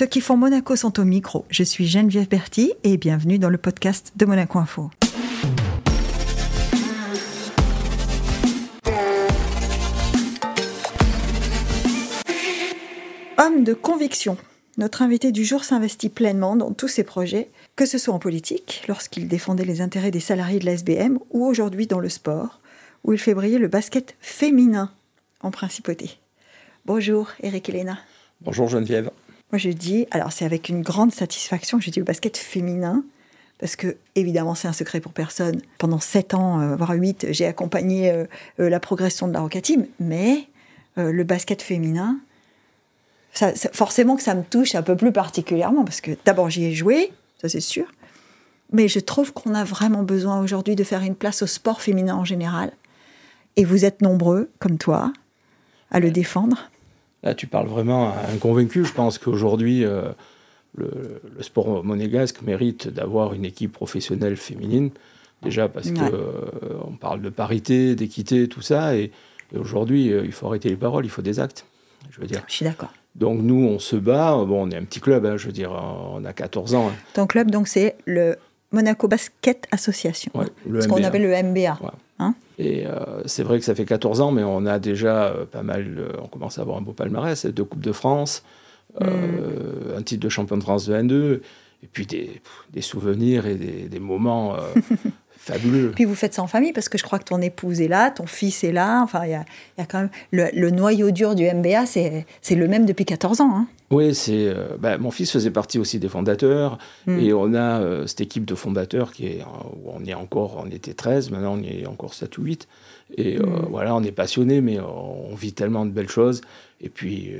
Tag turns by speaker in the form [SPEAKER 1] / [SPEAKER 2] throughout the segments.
[SPEAKER 1] Ceux qui font Monaco sont au micro. Je suis Geneviève Berti et bienvenue dans le podcast de Monaco Info. Homme de conviction, notre invité du jour s'investit pleinement dans tous ses projets, que ce soit en politique, lorsqu'il défendait les intérêts des salariés de la SBM, ou aujourd'hui dans le sport, où il fait briller le basket féminin en principauté. Bonjour Eric Elena.
[SPEAKER 2] Bonjour Geneviève.
[SPEAKER 1] Moi je dis, alors c'est avec une grande satisfaction que je dis le basket féminin, parce que évidemment c'est un secret pour personne. Pendant 7 ans, euh, voire 8, j'ai accompagné euh, euh, la progression de la Roca Team, mais le basket féminin, ça, forcément que ça me touche un peu plus particulièrement, parce que d'abord j'y ai joué, ça c'est sûr, mais je trouve qu'on a vraiment besoin aujourd'hui de faire une place au sport féminin en général. Et vous êtes nombreux, comme toi, à le défendre.
[SPEAKER 2] Là, tu parles vraiment à un convaincu. Je pense qu'aujourd'hui, euh, le, sport monégasque mérite d'avoir une équipe professionnelle féminine. Déjà parce qu'on euh, parle de parité, d'équité, tout ça. Et, aujourd'hui, euh, il faut arrêter les paroles, il faut des actes. Je veux dire.
[SPEAKER 1] Je suis d'accord.
[SPEAKER 2] Donc nous, on se bat. Bon, on est un petit club, hein, je veux dire, on a 14 ans. Hein.
[SPEAKER 1] Ton club, donc, c'est le Monaco Basket Association. ce qu'on appelle le MBA.
[SPEAKER 2] Hein et euh, c'est vrai que ça fait 14 ans, mais on a déjà euh, pas mal. on commence à avoir un beau palmarès deux Coupes de France, euh, hmm. un titre de champion de France de N2, et puis des, des souvenirs et des, des moments fabuleux.
[SPEAKER 1] Puis vous faites ça en famille parce que je crois que ton épouse est là, ton fils est là. Enfin, il y a, y a, quand même le, noyau dur du MBA, c'est le même depuis 14 ans. Hein.
[SPEAKER 2] Oui, c'est. Euh, bah, mon fils faisait partie aussi des fondateurs hmm. et on a euh, cette équipe de fondateurs qui est où on est encore, on était 13, maintenant on est encore 7 ou 8. Et euh, hmm. voilà, on est passionné, mais on vit tellement de belles choses. Et puis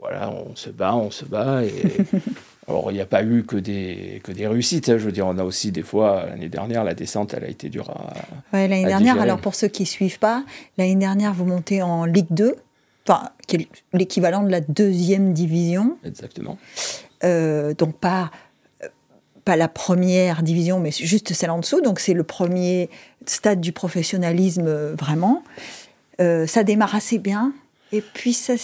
[SPEAKER 2] voilà, on se bat, on se bat et Alors, il n'y a pas eu que des, que des réussites. Hein. Je veux dire, on a aussi des fois, l'année dernière, la descente, elle a été dure à.
[SPEAKER 1] Oui, l'année dernière, alors pour ceux qui ne suivent pas, l'année dernière, vous montez en Ligue 2, enfin, qui est l'équivalent de la deuxième division.
[SPEAKER 2] Exactement.
[SPEAKER 1] Euh, donc, pas, pas la première division, mais juste celle en dessous. Donc, c'est le premier stade du professionnalisme, euh, vraiment. Euh, ça démarre assez bien. Et puis, ça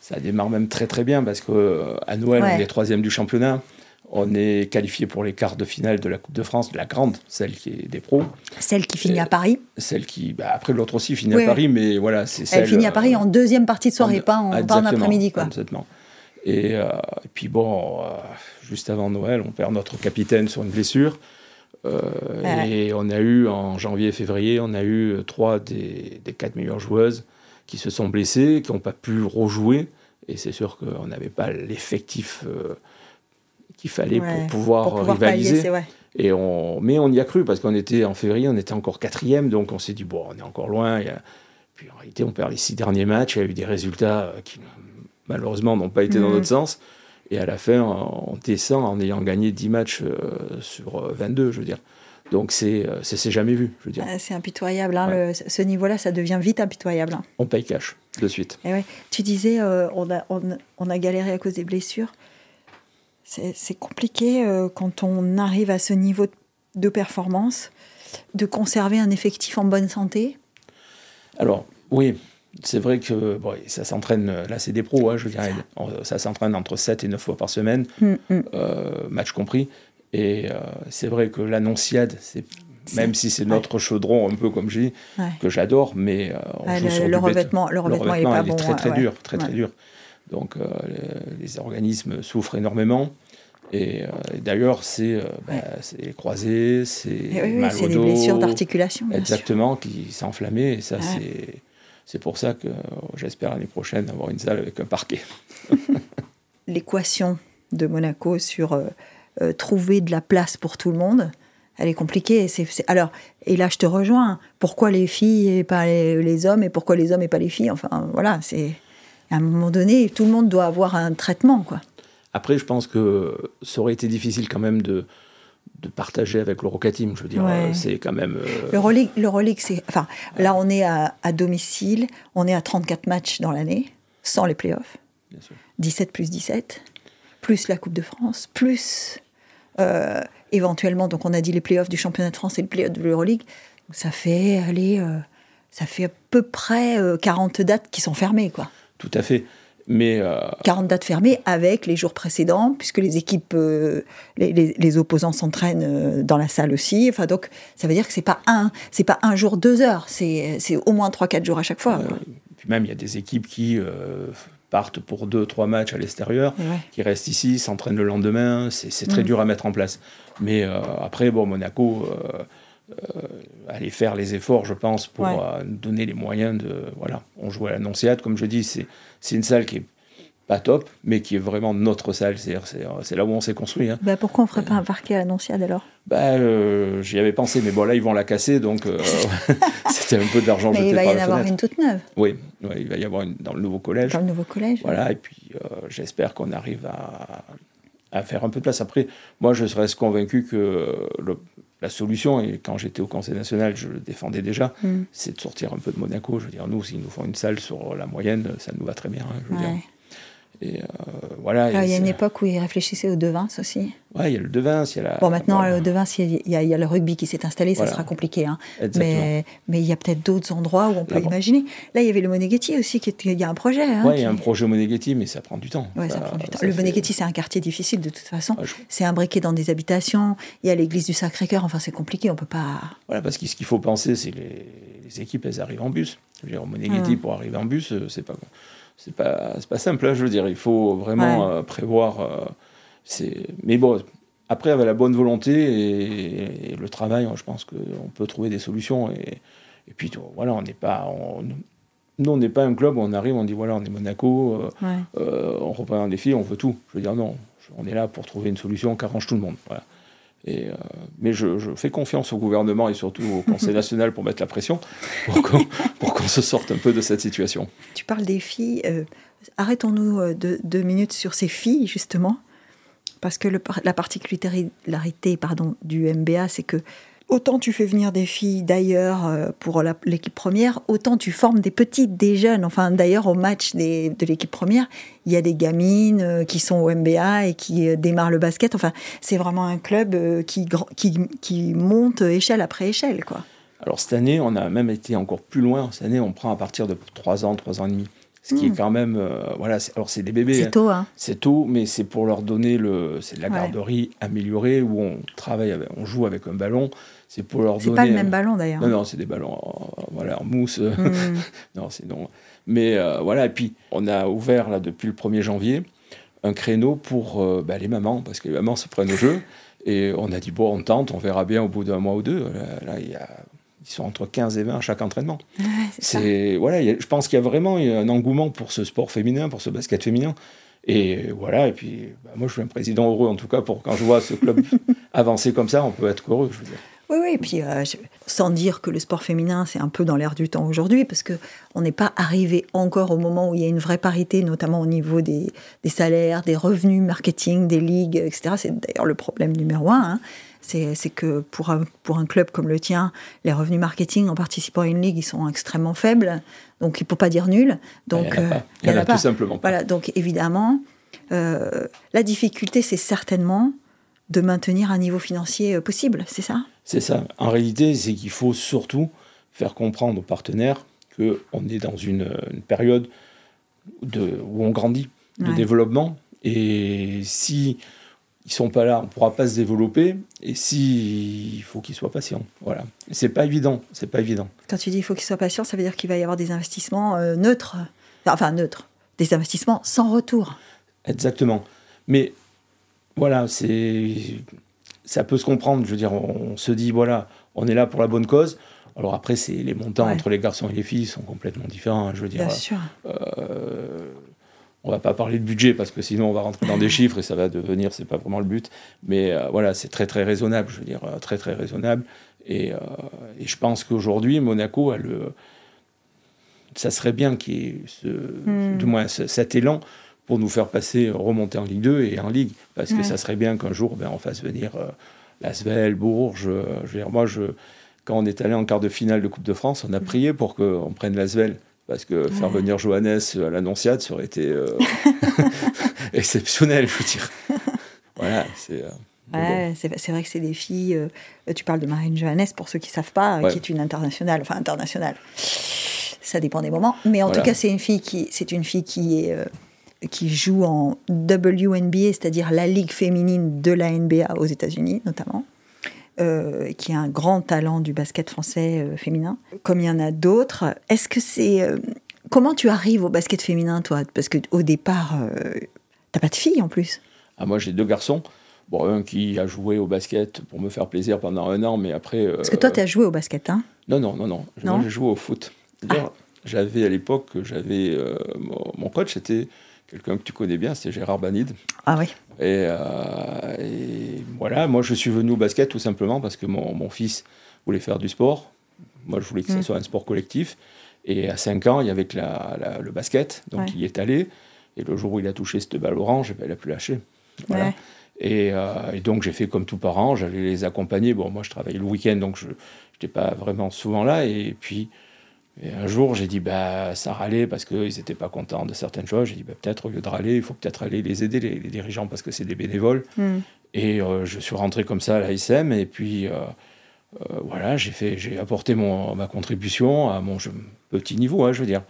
[SPEAKER 2] ça démarre même très très bien parce qu'à euh, Noël, on est troisième du championnat. On est qualifié pour les quarts de finale de la Coupe de France, de la grande, celle qui est des pros.
[SPEAKER 1] Celle qui finit à Paris.
[SPEAKER 2] Celle qui, bah, après l'autre aussi finit à Paris, mais voilà, c'est celle.
[SPEAKER 1] Elle finit à Paris en deuxième partie de soirée, pas en, en après-midi, quoi.
[SPEAKER 2] Exactement. Et, euh, et puis bon, euh, juste avant Noël, on perd notre capitaine sur une blessure. Et on a eu en janvier et février, on a eu trois des, des quatre meilleures joueuses qui se sont blessées, qui n'ont pas pu rejouer. Et c'est sûr qu'on n'avait pas l'effectif euh, qu'il fallait pour pouvoir, rivaliser. et on, mais on y a cru parce qu'on était en février, on était encore quatrième, donc on s'est dit bon, on est encore loin. Puis en réalité, on perd les six derniers matchs. Il y a eu des résultats euh, qui malheureusement n'ont pas été dans mhm. notre sens. Et à la fin, on descend en ayant gagné 10 matchs euh, sur 22, je veux dire. Donc c'est c'est jamais vu, je veux dire.
[SPEAKER 1] Ah, c'est impitoyable. Hein, ce niveau-là, ça devient vite impitoyable. Hein.
[SPEAKER 2] On paye cash de suite.
[SPEAKER 1] Et eh ouais. Tu disais, euh, on, a, on, a galéré à cause des blessures. C'est compliqué euh, quand on arrive à ce niveau de performance de conserver un effectif en bonne santé?
[SPEAKER 2] Alors, oui, c'est vrai que bon, ça s'entraîne, là c'est des pros, hein, je dirais, ça s'entraîne entre 7 et 9 fois par semaine, mm, mm. Euh, match compris. Et c'est vrai que l'annonciade, c'est même si c'est notre chaudron, un peu comme j'ai que j'adore, mais euh, on
[SPEAKER 1] joue le, sur le, revêtement, le, revêtement, est pas
[SPEAKER 2] bon. très très dur, très très dur. Donc euh, les, organismes souffrent énormément. Et, euh, d'ailleurs, c'est bah, les croisés, c'est
[SPEAKER 1] oui, C'est des blessures d'articulation.
[SPEAKER 2] Exactement, qui s'enflammaient. Et ça, c'est c'est pour ça que j'espère l'année prochaine avoir une salle avec un parquet.
[SPEAKER 1] L'équation de Monaco sur trouver de la place pour tout le monde, elle est compliquée. C'est, Alors, et là, je te rejoins. Pourquoi les filles et pas les, hommes et pourquoi les hommes et pas les filles? Enfin, voilà, c'est à un moment donné, tout le monde doit avoir un traitement, quoi.
[SPEAKER 2] Après, je pense que ça aurait été difficile quand même de, de partager avec le Rocatim. Je veux dire, c'est quand même.
[SPEAKER 1] Euh, le Relic, le c'est. Enfin, là, on est à, à, domicile, on est à 34 matchs dans l'année, sans les playoffs. Bien sûr. 17 plus 17, plus la Coupe de France, plus. Euh, éventuellement, donc on a dit les playoffs du championnat de France et le playoff de l'Euroleague. Ça fait aller, euh, ça fait à peu près 40 euh, dates qui sont fermées, quoi.
[SPEAKER 2] Tout à fait. Mais
[SPEAKER 1] 40 dates fermées avec les jours précédents, puisque les équipes, les, les, opposants s'entraînent dans la salle aussi. Enfin, donc, ça veut dire que c'est pas un, c'est pas un jour, deux heures, c'est au moins trois, quatre jours à chaque fois.
[SPEAKER 2] puis même, il y a des équipes qui partent pour deux, trois matchs à l'extérieur, qui restent ici, s'entraînent le lendemain. C'est très mm. dur à mettre en place. Mais après, bon, Monaco euh, aller faire les efforts, je pense, pour euh, donner les moyens de. Voilà, on joue à l'Annonciade, comme je dis, c'est une salle qui est pas top, mais qui est vraiment notre salle. C'est là où on s'est construit. Hein.
[SPEAKER 1] Bah pourquoi on ne ferait pas un parquet à l'Annonciade alors?
[SPEAKER 2] Bah, euh, J'y avais pensé, mais bon, là, ils vont la casser, donc c'était un peu d'argent jeté
[SPEAKER 1] Mais il va y en avoir une toute neuve.
[SPEAKER 2] Oui, il va y avoir une dans le nouveau collège.
[SPEAKER 1] Dans le nouveau collège.
[SPEAKER 2] Voilà, et puis j'espère qu'on arrive à, à, faire un peu de place. Après, moi, je serais convaincu que le, la solution, et quand j'étais au Conseil national, je le défendais déjà, mm. c'est de sortir un peu de Monaco. Je veux dire, nous, s'ils nous font une salle sur la moyenne, ça nous va très bien. Hein, je veux dire.
[SPEAKER 1] Et euh, voilà. il y a une époque où ils réfléchissaient au Devins aussi.
[SPEAKER 2] Oui, il y a le Devins. Il y a la...
[SPEAKER 1] Bon, maintenant, au Devins, il y, a, il y, a le rugby qui s'est installé, ça sera compliqué. Hein. Mais, mais il y a peut-être d'autres endroits où on peut imaginer. Là, il y avait le Moneghetti aussi, qui il y a un projet. Hein,
[SPEAKER 2] oui, il y a un projet Moneghetti, mais ça prend du temps.
[SPEAKER 1] Ouais, ça, prend du temps. Le Moneghetti, c'est un quartier difficile de toute façon. C'est imbriqué dans des habitations. Il y a l'église du Sacré-Cœur. Enfin, c'est compliqué, on peut pas.
[SPEAKER 2] Voilà, parce que ce qu'il faut penser, c'est que les, équipes, elles arrivent en bus. Je veux dire, au Moneghetti, pour arriver en bus, euh, c'est pas c'est pas, pas simple, hein, je veux dire. Il faut vraiment euh, prévoir. Euh, c'est mais bon, après, avec la bonne volonté et, le travail, je pense qu'on peut trouver des solutions. Et, et puis, voilà, on n'est pas. nous, on n'est pas un club où on arrive, on dit voilà, on est Monaco, euh, on reprend un défi, on veut tout. Je veux dire, non, on est là pour trouver une solution qui arrange tout le monde. Voilà. Et, euh, mais je, fais confiance au gouvernement et surtout au Conseil national pour mettre la pression, pour qu'on se sorte un peu de cette situation.
[SPEAKER 1] Tu parles des filles. Euh, arrêtons-nous euh, deux, minutes sur ces filles, justement. Parce que la particularité pardon, du MBA, c'est que autant tu fais venir des filles d'ailleurs euh, pour l'équipe première, autant tu formes des petites, des jeunes. Enfin, d'ailleurs, au match de l'équipe première, il y a des gamines euh, qui sont au MBA et qui euh, démarrent le basket. Enfin, c'est vraiment un club qui, qui, monte échelle après échelle, quoi.
[SPEAKER 2] Alors cette année, on a même été encore plus loin. Cette année, on prend à partir de 3 ans, 3 ans et demi. Ce qui est hmm. quand même, voilà, alors c'est des bébés.
[SPEAKER 1] C'est hein. tôt, hein.
[SPEAKER 2] C'est tôt, mais c'est pour leur donner le, c'est de la garderie améliorée où on travaille, on joue avec un ballon
[SPEAKER 1] c'est pour leur donner. C'est pas le même ballon d'ailleurs.
[SPEAKER 2] Non, non, c'est des ballons en, voilà, en mousse. Hmm. non, sinon. Mais euh, voilà, et puis on a ouvert là depuis le 1er janvier un créneau pour euh, bah, les mamans, parce que les mamans se prennent au jeu. Et on a dit, bon, on tente, on verra bien au bout d'un mois ou deux. Là, il y a, ils sont entre 15 et 20 à chaque entraînement. c'est voilà, je pense qu'il y a vraiment un engouement pour ce sport féminin, pour ce basket féminin. Et voilà, et puis bah, moi je suis un président heureux en tout cas pour quand je vois ce club avancer comme ça, on peut être heureux, je veux dire.
[SPEAKER 1] Oui, oui, et puis euh, sans dire que le sport féminin, c'est un peu dans l'air du temps aujourd'hui, parce qu'on n'est pas arrivé encore au moment où il y a une vraie parité, notamment au niveau des, salaires, des revenus marketing, des ligues, etc. C'est d'ailleurs le problème numéro un. Hein. C'est que pour un, pour un club comme le tien, les revenus marketing en participant à une ligue, ils sont extrêmement faibles. Donc il ne faut pas dire nul. Donc,
[SPEAKER 2] il y en a, tout simplement.
[SPEAKER 1] Voilà, donc évidemment, euh, la difficulté, c'est certainement de maintenir un niveau financier euh, possible, c'est ça?
[SPEAKER 2] C'est ça. En réalité, c'est qu'il faut surtout faire comprendre aux partenaires qu'on est dans une, période de, où on grandit, de développement. Et si ils sont pas là, on ne pourra pas se développer. Et si il faut qu'ils soient patients, voilà. C'est pas évident, c'est pas évident.
[SPEAKER 1] Quand tu dis il faut qu'ils soient patients, ça veut dire qu'il va y avoir des investissements euh, neutres, enfin neutres, des investissements sans retour.
[SPEAKER 2] Exactement. Mais voilà, c'est ça peut se comprendre. Je veux dire, on, se dit voilà, on est là pour la bonne cause. Alors après, c'est les montants entre les garçons et les filles sont complètement différents. Hein, je veux dire,
[SPEAKER 1] Bien sûr.
[SPEAKER 2] Euh, on va pas parler de budget parce que sinon on va rentrer dans des chiffres et ça va devenir, c'est pas vraiment le but. Mais euh, voilà, c'est très très raisonnable. Je veux dire, euh, très très raisonnable. Et, je pense qu'aujourd'hui, Monaco a le, ça serait bien qu'il y ait ce, hmm. du moins cet élan pour nous faire passer, remonter en Ligue 2 et en Ligue. Parce que ça serait bien qu'un jour, ben, on fasse venir euh, Lasvel, Bourges. Euh, je veux dire, moi, je, quand on est allé en quart de finale de Coupe de France, on a prié pour qu'on prenne Lasvel. Parce que faire venir Johannes à l'Annonciade, ça aurait été euh, exceptionnel, je veux dire. Voilà, c'est.
[SPEAKER 1] Ouais, c'est vrai que c'est des filles. tu parles de Marine Johannes, pour ceux qui ne savent pas, qui est une internationale, enfin internationale. Ça dépend des moments. Mais en tout cas, c'est une fille qui, c'est une fille qui est qui joue en WNBA, c'est-à-dire la ligue féminine de la NBA aux États-Unis notamment. Euh, qui est un grand talent du basket français euh, féminin, comme il y en a d'autres. Est-ce que c'est euh, comment tu arrives au basket féminin, toi? Parce que au départ, t'as pas de fille en plus.
[SPEAKER 2] Ah, moi, j'ai deux garçons. Bon, un qui a joué au basket pour me faire plaisir pendant un an, mais après.
[SPEAKER 1] Parce que toi, tu as joué au basket, hein?
[SPEAKER 2] Non, non, non, non. Moi, j'ai joué au foot. Ah. J'avais à l'époque, j'avais mon, coach, c'était quelqu'un que tu connais bien, c'était Gérard Banide.
[SPEAKER 1] Ah oui.
[SPEAKER 2] Euh, et, voilà, moi je suis venu au basket tout simplement parce que mon, mon fils voulait faire du sport. Moi je voulais que ce mm. soit un sport collectif. Et à 5 ans, il y avait que la, le basket, donc il y est allé. Et le jour où il a touché cette balle orange, ben, il n'a plus lâché. Voilà. Et, euh, et, donc j'ai fait comme tout parent, j'allais les accompagner. Bon, moi je travaillais le week-end, donc je n'étais pas vraiment souvent là. Et puis et un jour, j'ai dit, bah, ça râlait parce qu'ils n'étaient pas contents de certaines choses. J'ai dit, bah, peut-être au lieu de râler, il faut peut-être aller les aider, les, dirigeants, parce que c'est des bénévoles. Hmm. Et euh, je suis rentré comme ça à l'ASM. Et puis, euh, euh, voilà, j'ai, fait, j'ai apporté mon, ma contribution à mon petit niveau, hein, je veux dire.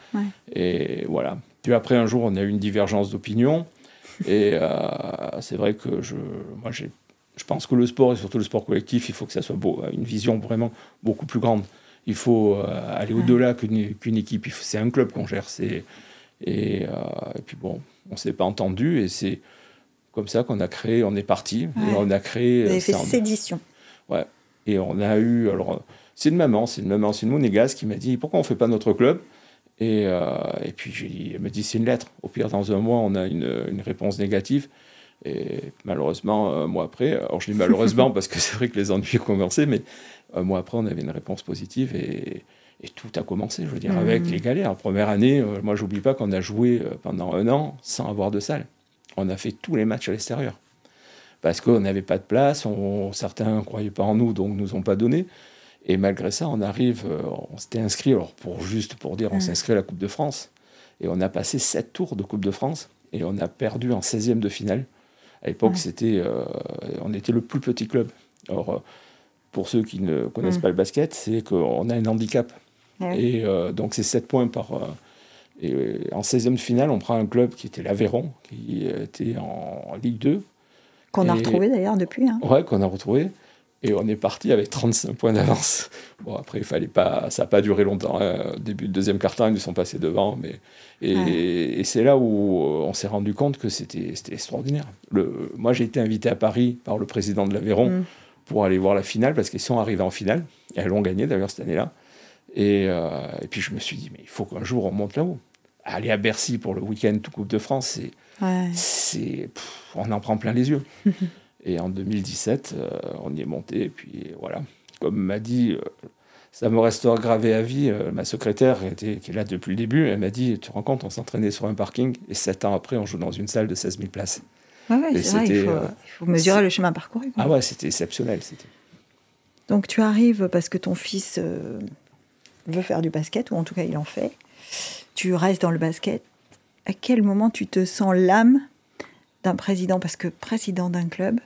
[SPEAKER 2] Et voilà. Puis après, un jour, on a eu une divergence d'opinion. Et c'est vrai que je, moi, j'ai, je pense que le sport, et surtout le sport collectif, il faut que ça soit beau, une vision vraiment beaucoup plus grande il faut euh, aller au-delà qu'une équipe. C'est un club qu'on gère. Et, euh, et, puis bon, on ne s'est pas entendu et c'est comme ça qu'on a créé, on est parti. Et on a créé.
[SPEAKER 1] Vous avez fait Sédition.
[SPEAKER 2] Ouais. Et on a eu. Alors, c'est une maman, c'est une maman, c'est une monégasque qui m'a dit pourquoi on ne fait pas notre club? Et, euh, et, puis dit, elle me dit c'est une lettre. Au pire, dans un mois, on a une, une réponse négative. Et malheureusement, un mois après, alors je dis malheureusement parce que c'est vrai que les ennuis ont commencé, mais un mois après, on avait une réponse positive et, tout a commencé, je veux dire, avec mmh. les galères. Première année, moi, euh, moi, j'oublie pas qu'on a joué euh, pendant un an sans avoir de salle. On a fait tous les matchs à l'extérieur. Parce qu'on n'avait pas de place, on, certains ne croyaient pas en nous, donc nous ont pas donné. Et malgré ça, on arrive, euh, on s'était inscrit, alors pour, juste pour dire, on mmh. s'inscrit à la Coupe de France. Et on a passé sept tours de Coupe de France et on a perdu en 16e de finale. À l'époque, c'était, on était le plus petit club. Alors, pour ceux qui ne connaissent mm. pas le basket, c'est qu'on a un handicap. Et euh, donc, c'est 7 points par. Euh, et euh, en 16e de finale, on prend un club qui était l'Aveyron, qui était en, Ligue 2.
[SPEAKER 1] Qu'on a retrouvé d'ailleurs depuis. Hein.
[SPEAKER 2] Ouais, qu'on a retrouvé. Et on est parti avec 35 points d'avance. Bon, après, il fallait pas, ça n'a pas duré longtemps. Hein. Début de deuxième quart-temps, ils nous sont passés devant. Mais, et, c'est là où on s'est rendu compte que c'était extraordinaire. Le, moi, j'ai été invité à Paris par le président de l'Aveyron. Mm pour aller voir la finale parce qu'ils sont arrivés en finale. Et elles l'ont gagné d'ailleurs cette année-là. Et, euh, et, puis je me suis dit, mais il faut qu'un jour on monte là-haut. Aller à Bercy pour le week-end tout Coupe de France, c'est, c'est, on en prend plein les yeux. et en 2017, euh, on y est monté. Et puis voilà, comme m'a dit, euh, ça me restera gravé à vie. ma secrétaire, était, qui est là depuis le début, elle m'a dit, tu te rends compte, on s'entraînait sur un parking et sept ans après, on joue dans une salle de 16 000 places.
[SPEAKER 1] Ouais, il, faut, il, faut, mesurer le chemin parcouru.
[SPEAKER 2] Ah ouais, c'était exceptionnel.
[SPEAKER 1] Donc tu arrives parce que ton fils euh, veut faire du basket, ou en tout cas il en fait. Tu restes dans le basket. À quel moment tu te sens l'âme d'un président Parce que président d'un club,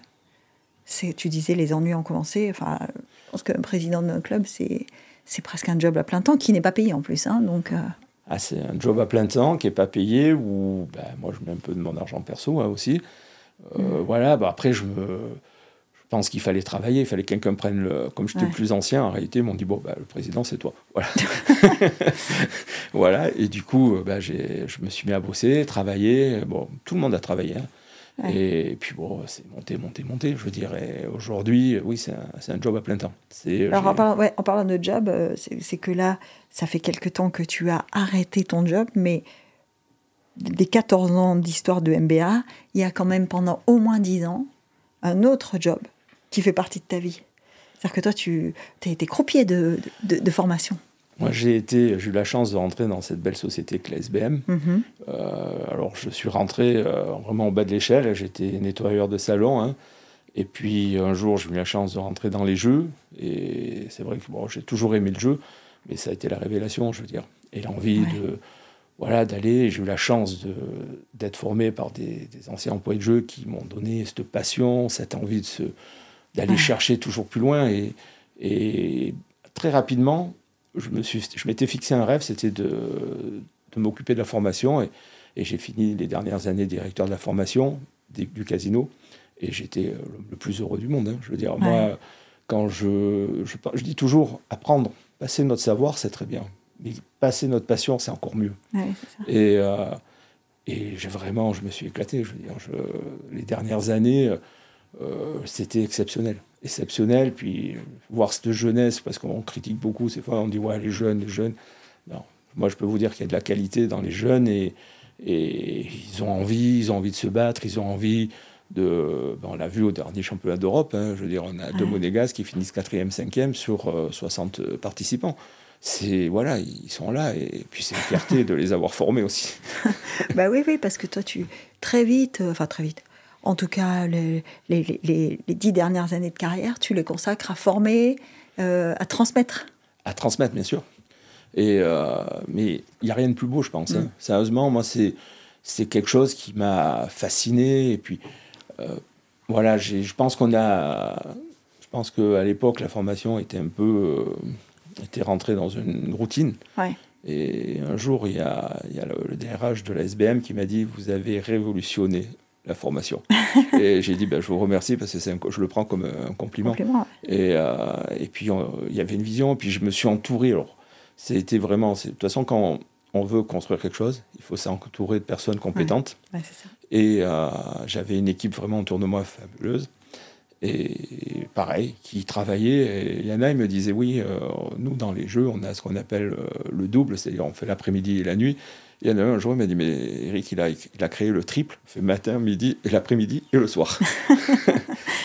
[SPEAKER 1] c'est, tu disais les ennuis ont commencé. Enfin, je pense qu'un président d'un club, c'est, c'est presque un job à plein temps qui n'est pas payé en plus. Hein, donc, euh,
[SPEAKER 2] ah, c'est un job à plein temps qui n'est pas payé, ou ben, moi je mets un peu de mon argent perso hein, aussi. Euh, mm. Voilà, bah après, je, me, je pense qu'il fallait travailler, il fallait que quelqu'un prenne le. Comme j'étais plus ancien, en réalité, ils m'ont dit bon, bah, le président, c'est toi. Voilà. voilà, et du coup, bah, je me suis mis à bosser, travailler. Bon, tout le monde a travaillé. Hein. Et, puis bon, c'est monté, monté, monté. Je dirais aujourd'hui, oui, c'est un, un, job à plein temps.
[SPEAKER 1] Alors en parlant, ouais, en parlant, de job, euh, c'est que là, ça fait quelque temps que tu as arrêté ton job, mais des 14 ans d'histoire de MBA, il y a quand même pendant au moins 10 ans un autre job qui fait partie de ta vie. C'est-à-dire que toi, tu as été croupier de, de, formation.
[SPEAKER 2] Moi, j'ai été, j'ai eu la chance de rentrer dans cette belle société que la SBM. Mm-hmm. Euh, alors, je suis rentré euh, vraiment au bas de l'échelle. J'étais nettoyeur de salon. Hein. Et puis, un jour, j'ai eu la chance de rentrer dans les jeux. Et c'est vrai que bon, j'ai toujours aimé le jeu, mais ça a été la révélation, je veux dire. Et l'envie de voilà, d'aller. J'ai eu la chance d'être formé par des, anciens employés de jeu qui m'ont donné cette passion, cette envie de d'aller chercher toujours plus loin. Et, et très rapidement, je, me suis, je m'étais fixé un rêve, c'était de, de m'occuper de la formation. Et, Et j'ai fini les dernières années directeur de la formation du casino. Et j'étais le plus heureux du monde. Hein. Je veux dire, moi, quand je, je, dis toujours, apprendre, passer notre savoir, c'est très bien. Mais passer notre passion, c'est encore mieux. Et, euh, et j'ai vraiment, je me suis éclaté. Je veux dire, les dernières années, euh, c'était exceptionnel. Exceptionnel. Puis voir cette jeunesse, parce qu'on critique beaucoup, c'est fois on dit, ouais, les jeunes, les jeunes. Non. Moi, je peux vous dire qu'il y a de la qualité dans les jeunes et, et ils ont envie, ils ont envie de se battre, ils ont envie de. Ben, on l'a vu au dernier championnat d'Europe. Hein, je veux dire, on a deux Monégas qui finissent 4e, 5e sur 60 euh, participants. C'est voilà, ils sont là et puis c'est une fierté de les avoir formés aussi.
[SPEAKER 1] bah oui, oui, parce que toi, tu très vite, euh, enfin très vite. En tout cas, les, les, les, dix dernières années de carrière, tu les consacres à former, euh, à transmettre.
[SPEAKER 2] À transmettre, bien sûr. Et mais il n'y a rien de plus beau, je pense. Hein. Mm. Sérieusement, moi, c'est c'est quelque chose qui m'a fasciné. Et puis, euh, voilà, je pense qu'on a. Je pense qu'à l'époque, la formation était un peu. Euh, était rentrée dans une routine. Et un jour, il y a, il y a le, DRH de la SBM qui m'a dit Vous avez révolutionné la formation. et j'ai dit ben, Je vous remercie parce que je le prends comme un compliment. Et, euh, et, puis, il y avait une vision. Puis, je me suis entouré. Alors, c'était vraiment. De toute façon, quand on veut construire quelque chose, il faut s'entourer de personnes compétentes. Et euh, j'avais une équipe vraiment autour de moi fabuleuse. Et pareil, qui travaillait. Et Yana, il me disait Oui, euh, nous, dans les jeux, on a ce qu'on appelle euh, le double, c'est-à-dire on fait l'après-midi et la nuit. Il y en a un jour, il m'a dit, mais Eric, il a, il a créé le triple, fait matin, midi, et l'après-midi et le soir.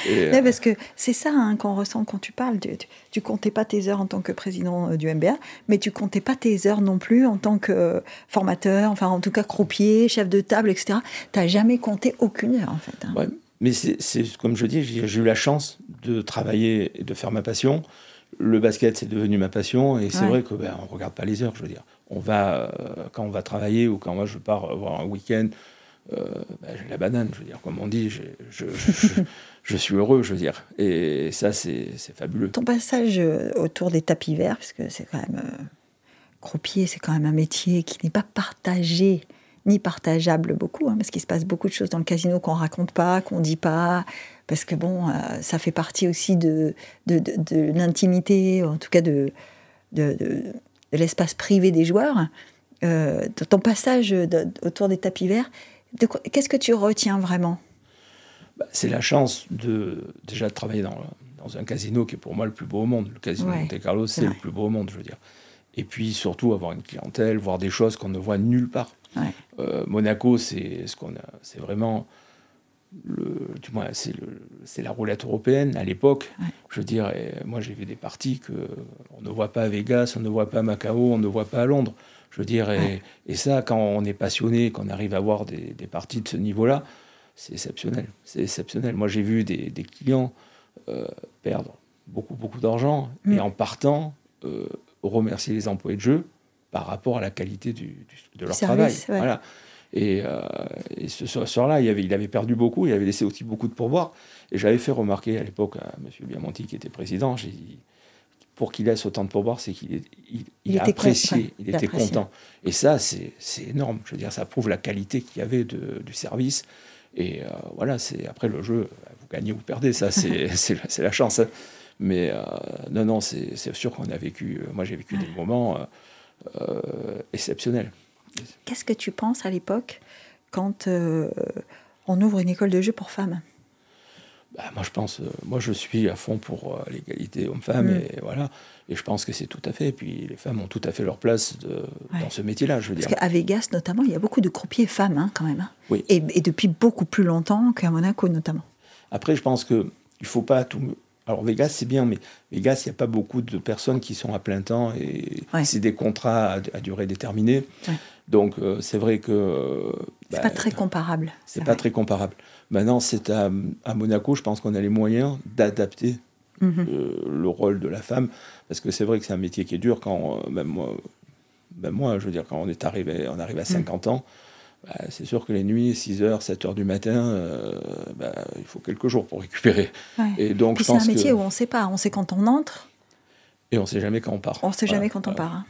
[SPEAKER 1] Euh, parce que c'est ça hein, qu'on ressent quand tu parles. Tu, tu, comptais pas tes heures en tant que président euh, du MBA, mais tu comptais pas tes heures non plus en tant que formateur, enfin en tout cas croupier, chef de table, etc. Tu n'as jamais compté aucune heure en fait.
[SPEAKER 2] Hein. mais c'est comme je dis, j'ai eu la chance de travailler et de faire ma passion. Le basket, c'est devenu ma passion, et c'est vrai que ben, on regarde pas les heures, je veux dire on va, euh, quand on va travailler ou quand moi je pars voir un week-end, euh, bah, j'ai la banane, je veux dire, comme on dit, je, je, suis heureux, je veux dire. Et ça, c'est fabuleux.
[SPEAKER 1] Ton passage euh, autour des tapis verts, parce que c'est quand même. croupier, c'est quand même un métier qui n'est pas partagé ni partageable beaucoup, hein, parce qu'il se passe beaucoup de choses dans le casino qu'on raconte pas, qu'on dit pas, parce que bon, ça fait partie aussi de, de, de, l'intimité, en tout cas de, de, l'espace privé des joueurs, euh, de ton passage autour des tapis verts, qu'est-ce que tu retiens vraiment?
[SPEAKER 2] Bah, C'est la chance de déjà de travailler dans, dans, un casino qui est pour moi le plus beau au monde. Le casino Monte Carlo, c'est le plus beau au monde, je veux dire. Et puis surtout avoir une clientèle, voir des choses qu'on ne voit nulle part. Euh, Monaco, c'est ce qu'on a, c'est vraiment le, du moins, c'est la roulette européenne à l'époque. Je veux dire, moi j'ai vu des parties que on ne voit pas à Vegas, on ne voit pas à Macao, on ne voit pas à Londres. Je veux dire, et, ça, quand on est passionné, qu'on arrive à voir des, parties de ce niveau-là, c'est exceptionnel. C'est exceptionnel. Moi j'ai vu des, clients euh, perdre beaucoup, beaucoup d'argent et mm. en partant, euh, remercier les employés de jeu par rapport à la qualité du, de leur travail. Voilà. Et, euh, ce soir-là, il avait, il avait perdu beaucoup, il avait laissé aussi beaucoup de pourboires. Et j'avais fait remarquer à l'époque à M. Biamonti, qui était président, j'ai dit, pour qu'il laisse autant de pourboires, c'est qu'il il, il, était content. Et ça, c'est énorme. Je veux dire, ça prouve la qualité qu'il y avait de, du service. Et euh, voilà, c'est après le jeu, vous gagnez ou vous perdez, ça, c'est la chance. Hein. Mais euh, non, non, c'est sûr qu'on a vécu, moi j'ai vécu des moments exceptionnels.
[SPEAKER 1] Qu'est-ce que tu penses à l'époque quand euh, on ouvre une école de jeu pour femmes?
[SPEAKER 2] Bah, moi, je pense, euh, moi, je suis à fond pour euh, l'égalité homme-femme, mm. et voilà. Et je pense que c'est tout à fait. Et puis, les femmes ont tout à fait leur place dans ce métier-là, je veux
[SPEAKER 1] Parce
[SPEAKER 2] dire.
[SPEAKER 1] qu'à Vegas, notamment, il y a beaucoup de croupiers femmes, hein, quand même. Hein. Oui. Et, depuis beaucoup plus longtemps qu'à Monaco, notamment.
[SPEAKER 2] Après, je pense que il faut pas tout. Alors Vegas, c'est bien, mais Vegas, il n'y a pas beaucoup de personnes qui sont à plein temps et c'est des contrats à, durée déterminée. Donc euh, c'est vrai que...
[SPEAKER 1] c'est pas bah, très comparable.
[SPEAKER 2] C'est pas très comparable. Maintenant, c'est à, Monaco, je pense qu'on a les moyens d'adapter mhm. euh, le rôle de la femme, parce que c'est vrai que c'est un métier qui est dur quand, euh, même moi, même moi, je veux dire, quand on est arrivé, on arrive à 50 mhm. ans, bah, c'est sûr que les nuits, 6 h 7 h du matin, bah, il faut quelques jours pour récupérer.
[SPEAKER 1] Et donc, c'est un métier où on ne sait pas. On sait quand on entre.
[SPEAKER 2] Et on ne sait jamais quand on part.
[SPEAKER 1] On ne sait jamais quand on part. Hein.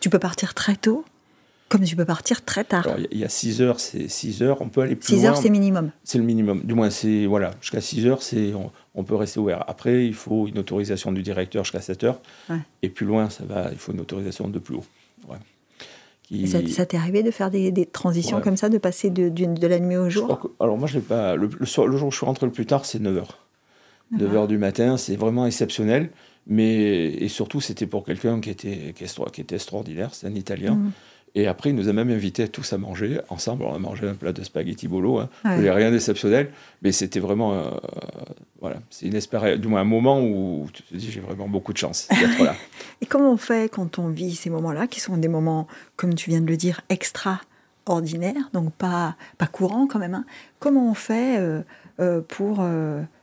[SPEAKER 1] Tu peux partir très tôt Comme tu peux partir très tard.
[SPEAKER 2] Il y a 6 heures, c'est 6 heures, on peut aller plus
[SPEAKER 1] 6 heures, c'est minimum.
[SPEAKER 2] C'est le minimum. Du moins, c'est voilà, jusqu'à 6 heures, c'est on, peut rester ouvert. Après, il faut une autorisation du directeur jusqu'à 7 heures. Et plus loin, ça va, il faut une autorisation de plus haut.
[SPEAKER 1] Ça, t'est arrivé de faire des, transitions comme ça, de passer de, de, la nuit au jour
[SPEAKER 2] Alors moi, je pas. Le, le, jour où je suis rentré le plus tard, c'est 9 heures. 9 heures du matin, c'est vraiment exceptionnel. Mais, et surtout, c'était pour quelqu'un qui était, qui, était extraordinaire, c'est un Italien. Mm. Et après, il nous a même invités tous à manger ensemble. On a mangé un plat de spaghetti bolo. Hein. Il n'y rien d'exceptionnel, mais c'était vraiment. Euh, voilà, c'est une du moins un moment où tu te dis j'ai vraiment beaucoup de chance d'être là.
[SPEAKER 1] Et comment on fait quand on vit ces moments-là, qui sont des moments, comme tu viens de le dire, extraordinaires, donc pas, pas courants quand même hein. Comment on fait euh, euh, pour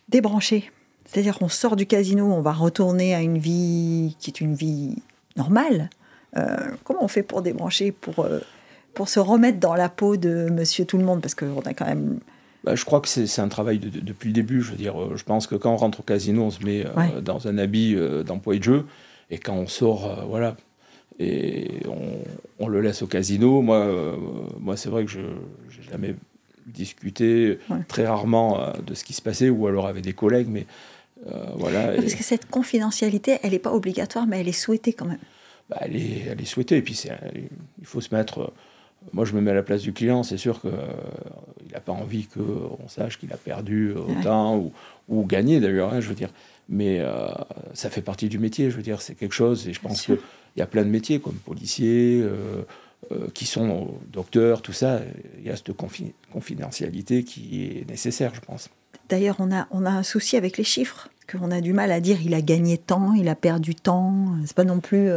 [SPEAKER 1] débrancher? C'est-à-dire qu'on sort du casino, on va retourner à une vie qui est une vie normale comment on fait pour débrancher, pour, euh, pour se remettre dans la peau de monsieur tout le monde Parce qu'on a quand même.
[SPEAKER 2] Bah, je crois que c'est un travail depuis le début. Je veux dire, euh, je pense que quand on rentre au casino, on se met dans un habit d'employé de jeu. Et quand on sort, voilà, et on, le laisse au casino. Moi, moi c'est vrai que je n'ai jamais discuté très rarement de ce qui se passait, ou alors avec des collègues, mais voilà.
[SPEAKER 1] Parce que cette confidentialité, elle n'est pas obligatoire, mais elle est souhaitée quand même.
[SPEAKER 2] Bah, elle, est, elle, est, souhaitée. Et puis, il faut se mettre. Euh, moi, je me mets à la place du client. C'est sûr qu'il euh, n'a pas envie qu'on sache qu'il a perdu autant ou, ou, gagné d'ailleurs, hein, je veux dire. Mais euh, ça fait partie du métier, je veux dire. C'est quelque chose. Et je pense qu'il y a plein de métiers comme policiers. qui sont docteurs, tout ça, il y a cette confidentialité qui est nécessaire, je pense.
[SPEAKER 1] D'ailleurs, on a, on a un souci avec les chiffres, qu'on a du mal à dire il a gagné tant, il a perdu tant. C'est pas non plus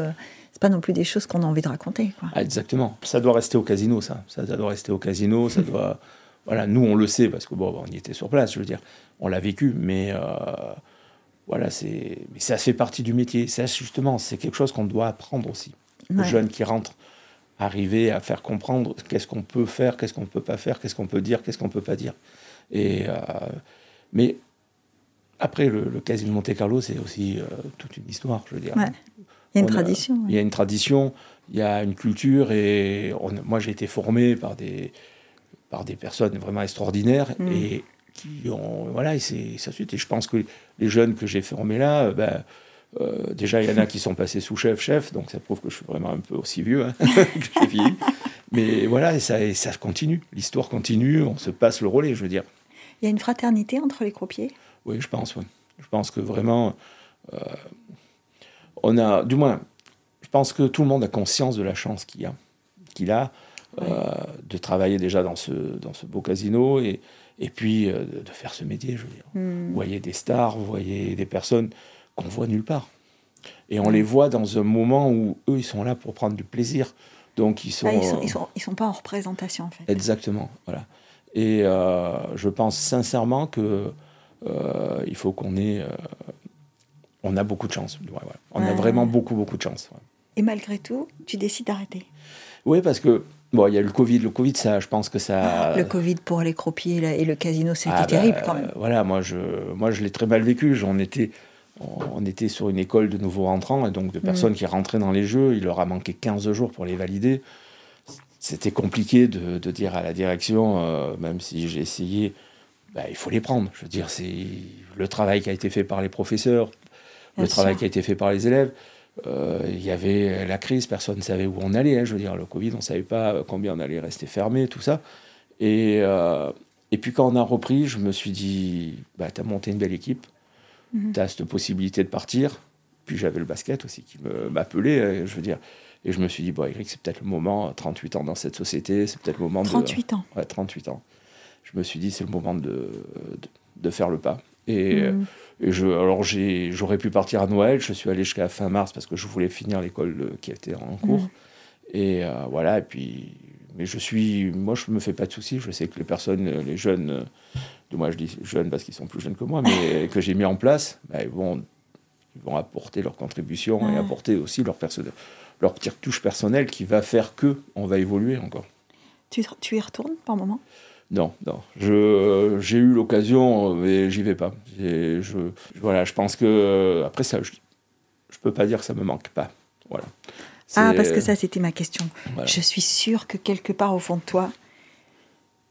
[SPEAKER 1] c'est pas non plus des choses qu'on a envie de raconter.
[SPEAKER 2] Ah, exactement. Ça doit rester au casino, ça. ça. doit rester au casino. Ça doit. Voilà, nous on le sait parce que bon, on y était sur place. Je veux dire, on l'a vécu, mais euh, voilà, c'est. Mais ça fait partie du métier. C'est justement, c'est quelque chose qu'on doit apprendre aussi. Aux jeunes qui rentrent, arriver à faire comprendre qu'est-ce qu'on peut faire, qu'est-ce qu'on ne peut pas faire, qu'est-ce qu'on peut dire, qu'est-ce qu'on peut pas dire. Et euh, mais après, le, casino de Monte Carlo, c'est aussi euh, toute une histoire, je veux dire.
[SPEAKER 1] Il y a une tradition.
[SPEAKER 2] Il y a une tradition, il y a une culture, et moi j'ai été formé par des, par des personnes vraiment extraordinaires mm. et qui ont. Voilà, et c'est ça suite. Et je pense que les jeunes que j'ai formés là, ben, euh, déjà il y en a qui sont passés sous chef, chef, donc ça prouve que je suis vraiment un peu aussi vieux hein, que j'ai vieilli. Mais voilà, et ça, et ça continue. L'histoire continue, on se passe le relais, je veux dire.
[SPEAKER 1] Il y a une fraternité entre les croupiers?
[SPEAKER 2] Oui, je pense, oui. Je pense que vraiment. Euh, on a, du moins, je pense que tout le monde a conscience de la chance qu'il a, qu'il a euh, de travailler déjà dans ce, dans ce beau casino et, et puis euh, de faire ce métier. Je veux dire. Hmm. Vous voyez des stars, vous voyez des personnes qu'on voit nulle part. Et on les voit dans un moment où eux, ils sont là pour prendre du plaisir. Donc ils sont,
[SPEAKER 1] ils, sont, sont, ils, sont, pas en représentation en fait.
[SPEAKER 2] Exactement, voilà. Et je pense sincèrement que il faut qu'on ait on a beaucoup de chance. On a vraiment beaucoup, beaucoup de chance.
[SPEAKER 1] Et malgré tout, tu décides d'arrêter
[SPEAKER 2] Oui, parce que Bon, il y a eu le Covid. Le Covid, ça, je pense que ça.
[SPEAKER 1] Ah, le Covid pour les croupiers et le casino, c'était ah, terrible bah, quand même.
[SPEAKER 2] voilà, moi, je, moi, je l'ai très mal vécu. On était, on était sur une école de nouveaux rentrants et donc de personnes mm. qui rentraient dans les jeux. Il leur a manqué 15 jours pour les valider. C'était compliqué de, dire à la direction, euh, même si j'ai essayé, bah, il faut les prendre. Je veux dire, c'est le travail qui a été fait par les professeurs, le travail qui a été fait par les élèves. Euh, il y avait la crise, personne ne savait où on allait. Hein, je veux dire, le Covid, on ne savait pas combien on allait rester fermé, tout ça. Et, euh, et puis quand on a repris, je me suis dit, bah, tu as monté une belle équipe, mhm. tu as cette possibilité de partir. Puis j'avais le basket aussi qui m'appelait, euh, je veux dire. Et je me suis dit, bon, Eric, c'est peut-être le moment, 38 ans dans cette société, c'est peut-être le moment
[SPEAKER 1] 38 ans
[SPEAKER 2] Ouais, 38 ans. Je me suis dit, c'est le moment de, de, faire le pas. Et. Mhm. Et je, alors j'aurais pu partir à Noël, je suis allé jusqu'à fin mars parce que je voulais finir l'école qui était en cours. Mm. Et euh, voilà, et puis, mais je suis, moi je me fais pas de soucis, je sais que les personnes, les jeunes, de moi je dis jeunes parce qu'ils sont plus jeunes que moi, mais que j'ai mis en place, bah, ils, vont, ils vont apporter leur contribution et apporter aussi leur, leur petite touche personnelle qui va faire que on va évoluer encore.
[SPEAKER 1] Tu, tu y retournes par moment?
[SPEAKER 2] Non, non. Je, j'ai eu l'occasion, mais j'y vais pas. je, voilà, je pense que après ça, je, je peux pas dire que ça me manque pas. Voilà.
[SPEAKER 1] Ah, parce que ça, c'était ma question. Je suis sûre que quelque part au fond de toi,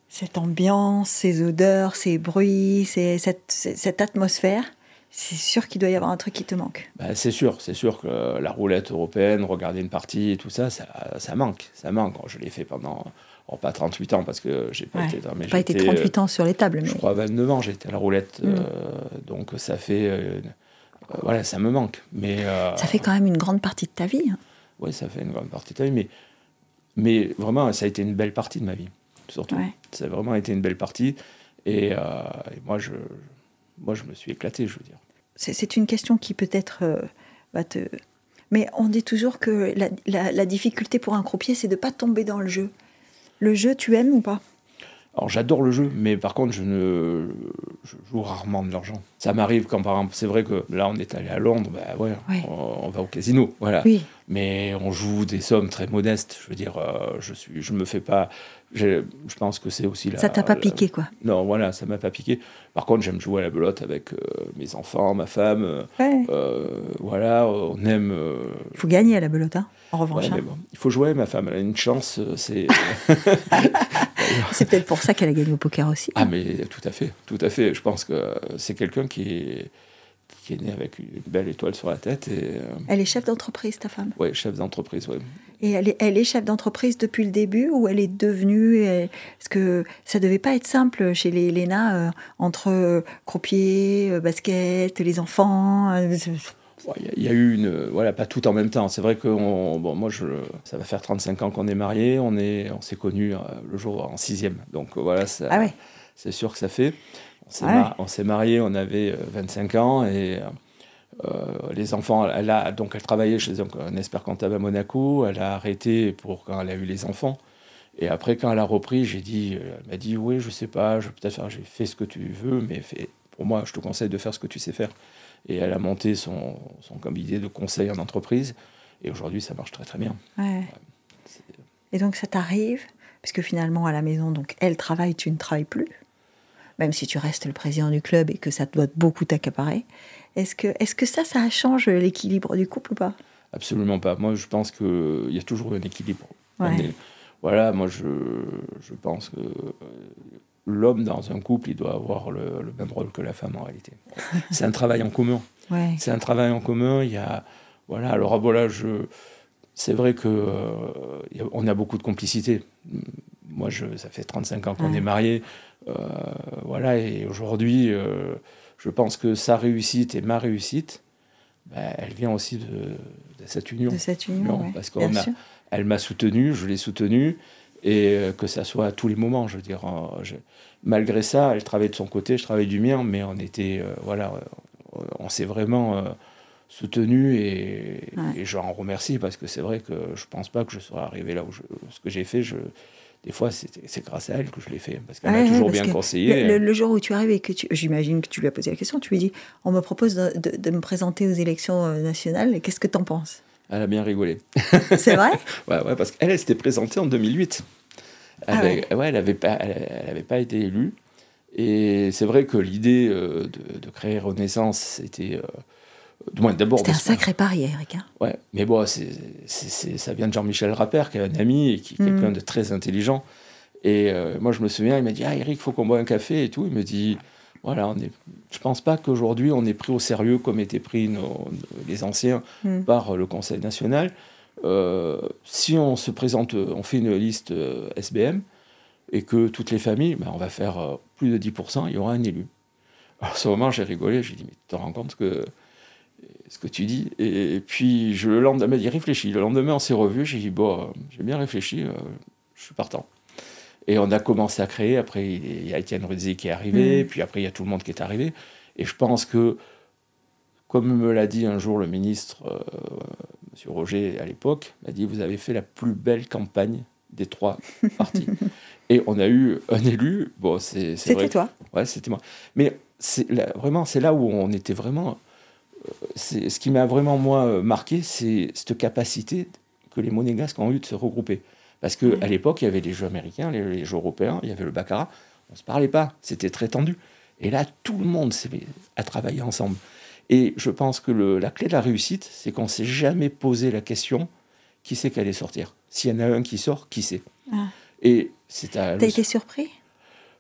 [SPEAKER 1] cette ambiance, ces odeurs, ces bruits, cette, cette, atmosphère, c'est sûr qu'il doit y avoir un truc qui te manque.
[SPEAKER 2] Bah, c'est sûr, c'est sûr que la roulette européenne, regarder une partie et tout ça, ça, ça manque, ça manque. Je l'ai fait pendant, oh, pas 38 ans parce que j'ai pas été,
[SPEAKER 1] mais pas été 38 ans sur les tables. Mais...
[SPEAKER 2] Je crois 29 ans, j'étais à la roulette, mm. euh, donc ça fait, euh, euh, voilà, ça me manque. Mais
[SPEAKER 1] ça fait quand même une grande partie de ta vie. Hein.
[SPEAKER 2] Oui, ça fait une grande partie de ta vie, mais, mais vraiment, ça a été une belle partie de ma vie, surtout. Ça a vraiment été une belle partie, et, et moi, je moi, je me suis éclaté, je veux dire.
[SPEAKER 1] C'est une question qui peut-être euh, va te... Mais on dit toujours que la, difficulté pour un croupier, c'est de ne pas tomber dans le jeu. Le jeu, tu aimes ou pas?
[SPEAKER 2] Alors j'adore le jeu, mais par contre je ne je joue rarement de l'argent. Ça m'arrive quand par exemple, c'est vrai que là on est allé à Londres, bah ouais, On, va au casino, voilà. Oui. Mais on joue des sommes très modestes. Je veux dire, euh, je suis, je me fais pas, je pense que c'est aussi
[SPEAKER 1] la. Ça t'a pas piqué, quoi.
[SPEAKER 2] Non, voilà, ça m'a pas piqué. Par contre, j'aime jouer à la belote avec euh, mes enfants, ma femme. Euh, voilà, on aime.
[SPEAKER 1] Il faut gagner à la belote, hein, en revanche.
[SPEAKER 2] Hein. il faut jouer, ma femme, elle a une chance. c'est.
[SPEAKER 1] c'est peut-être pour ça qu'elle a gagné au poker aussi.
[SPEAKER 2] Ah, mais tout à fait, tout à fait. Je pense que c'est quelqu'un qui est qui est née avec une belle étoile sur la tête. Et,
[SPEAKER 1] Elle est chef d'entreprise, ta femme
[SPEAKER 2] Oui, chef d'entreprise, oui.
[SPEAKER 1] Et elle est, elle est chef d'entreprise depuis le début ou elle est devenue Parce que ça devait pas être simple chez les Léna euh, entre euh, croupier, euh, basket, les enfants.
[SPEAKER 2] Il y, a eu une. Voilà, pas tout en même temps. C'est vrai que bon, moi, je, ça va faire 35 ans qu'on est mariés. On s'est on connus le jour en sixième. Donc voilà, ça, ah c'est sûr que ça fait. On s'est mariés, on avait 25 ans et les enfants, elle a, donc elle travaillait chez un expert comptable à Monaco, elle a arrêté pour quand elle a eu les enfants. Et après, quand elle a repris, j'ai dit, euh, elle m'a dit, oui, je sais pas, je peut-être faire, j'ai fait ce que tu veux, mais pour moi, je te conseille de faire ce que tu sais faire. Et elle a monté son, son cabinet de conseil en entreprise. Et aujourd'hui, ça marche très très bien.
[SPEAKER 1] et donc, ça t'arrive, puisque finalement, à la maison, donc elle travaille, tu ne travailles plus, même si tu restes le président du club et que ça doit beaucoup t'accaparer. Est-ce que, est que ça, ça change l'équilibre du couple ou pas?
[SPEAKER 2] Absolument pas. Moi, je pense qu'il y a toujours un équilibre. voilà, moi, je, je pense que l'homme dans un couple, il doit avoir le, même rôle que la femme en réalité. C'est un travail en commun. C'est un travail en commun. Il y a, voilà, alors ah, voilà, je, c'est vrai que euh, on a beaucoup de complicité. Moi, je, ça fait 35 ans qu'on est mariés. Euh, voilà, et aujourd'hui, euh, je pense que sa réussite et ma réussite, ben, elle vient aussi de, cette union.
[SPEAKER 1] De cette union,
[SPEAKER 2] Parce qu'elle m'a soutenu, je l'ai soutenu, et euh, que ça soit à tous les moments, je veux dire. malgré ça, elle travaillait de son côté, je travaillais du mien, mais on était, euh, voilà, on s'est vraiment euh, soutenu et, et, je en remercie parce que c'est vrai que je pense pas que je serais arrivé là où je, ce que j'ai fait. Je, des fois, c'est grâce à elle que je l'ai fait, parce qu'elle m'a toujours bien conseillé.
[SPEAKER 1] Le, jour où tu arrives et que j'imagine que tu lui as posé la question, tu lui dis on me propose de, me présenter aux élections euh, nationales, qu'est-ce que tu en penses?
[SPEAKER 2] Elle a bien rigolé.
[SPEAKER 1] C'est vrai?
[SPEAKER 2] Ouais, ouais, parce qu'elle, elle, s'était présentée en 2008. Elle ah ouais. elle n'avait pas, elle, avait pas été élue. Et c'est vrai que l'idée euh, de, créer Renaissance, c'était. Euh,
[SPEAKER 1] d'abord. C'était un sacré pari, Eric. Hein.
[SPEAKER 2] Ouais, mais bon, ça vient de Jean-Michel Rappert, qui est un ami et qui est quelqu'un mm. de très intelligent. Et euh, moi, je me souviens, il m'a dit Ah, Eric, il faut qu'on boive un café et tout. Il me dit Voilà, on est... je pense pas qu'aujourd'hui, on est pris au sérieux comme étaient pris nos, les anciens mm. par le Conseil national. Euh, si on se présente, on fait une liste euh, SBM et que toutes les familles, ben, on va faire plus de 10%, il y aura un élu. Alors, à ce moment, j'ai rigolé, j'ai dit Mais tu te rends compte que ce que tu dis. Et, puis, je, le lendemain, il réfléchit. Le lendemain, on s'est revu. J'ai dit, bon, j'ai bien réfléchi, euh, je suis partant. Et on a commencé à créer. Après, il y a Étienne Ruzzi qui est arrivé. Mm. Puis après, il y a tout le monde qui est arrivé. Et je pense que, comme me l'a dit un jour le ministre, euh, M. Roger, à l'époque, m'a dit, vous avez fait la plus belle campagne des trois partis. Et on a eu un élu. Bon, c'est,
[SPEAKER 1] c'était toi.
[SPEAKER 2] Ouais, c'était moi. Mais c'est vraiment, c'est là où on était vraiment ce qui m'a vraiment, moi, euh, marqué, c'est cette capacité que les monégasques ont eu de se regrouper. Parce qu'à l'époque, il y avait les jeux américains, les, jeux européens, il y avait le baccarat. On ne se parlait pas, c'était très tendu. Et là, tout le monde a travaillé ensemble. Et je pense que la clé de la réussite, c'est qu'on ne s'est jamais posé la question qui sait qu'elle allait sortir? S'il y en a un qui sort, qui sait ah. Et c'est
[SPEAKER 1] à. T'as été surpris?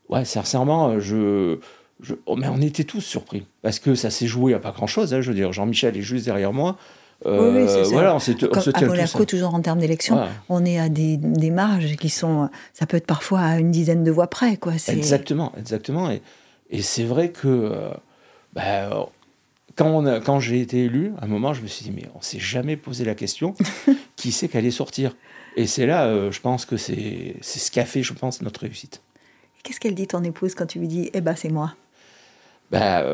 [SPEAKER 2] Ouais, sincèrement, je, je, oh, mais on était tous surpris parce que ça s'est joué à pas grand chose. Hein, je veux dire, Jean-Michel est juste derrière moi.
[SPEAKER 1] Euh, oui, c'est voilà, on, on se à Monaco, toujours en termes d'élection, on est à des, des, marges qui sont, ça peut être parfois à une dizaine de voix près, quoi.
[SPEAKER 2] Exactement, exactement. Et, et c'est vrai que euh, bah, quand, quand j'ai été élu, à un moment, je me suis dit, mais on s'est jamais posé la question, qui c'est qu'elle allait sortir? Et c'est là, euh, je pense que c'est ce qui a fait, je pense, notre réussite.
[SPEAKER 1] Qu'est-ce qu'elle dit, ton épouse, quand tu lui dis, eh ben, c'est moi?
[SPEAKER 2] Bah,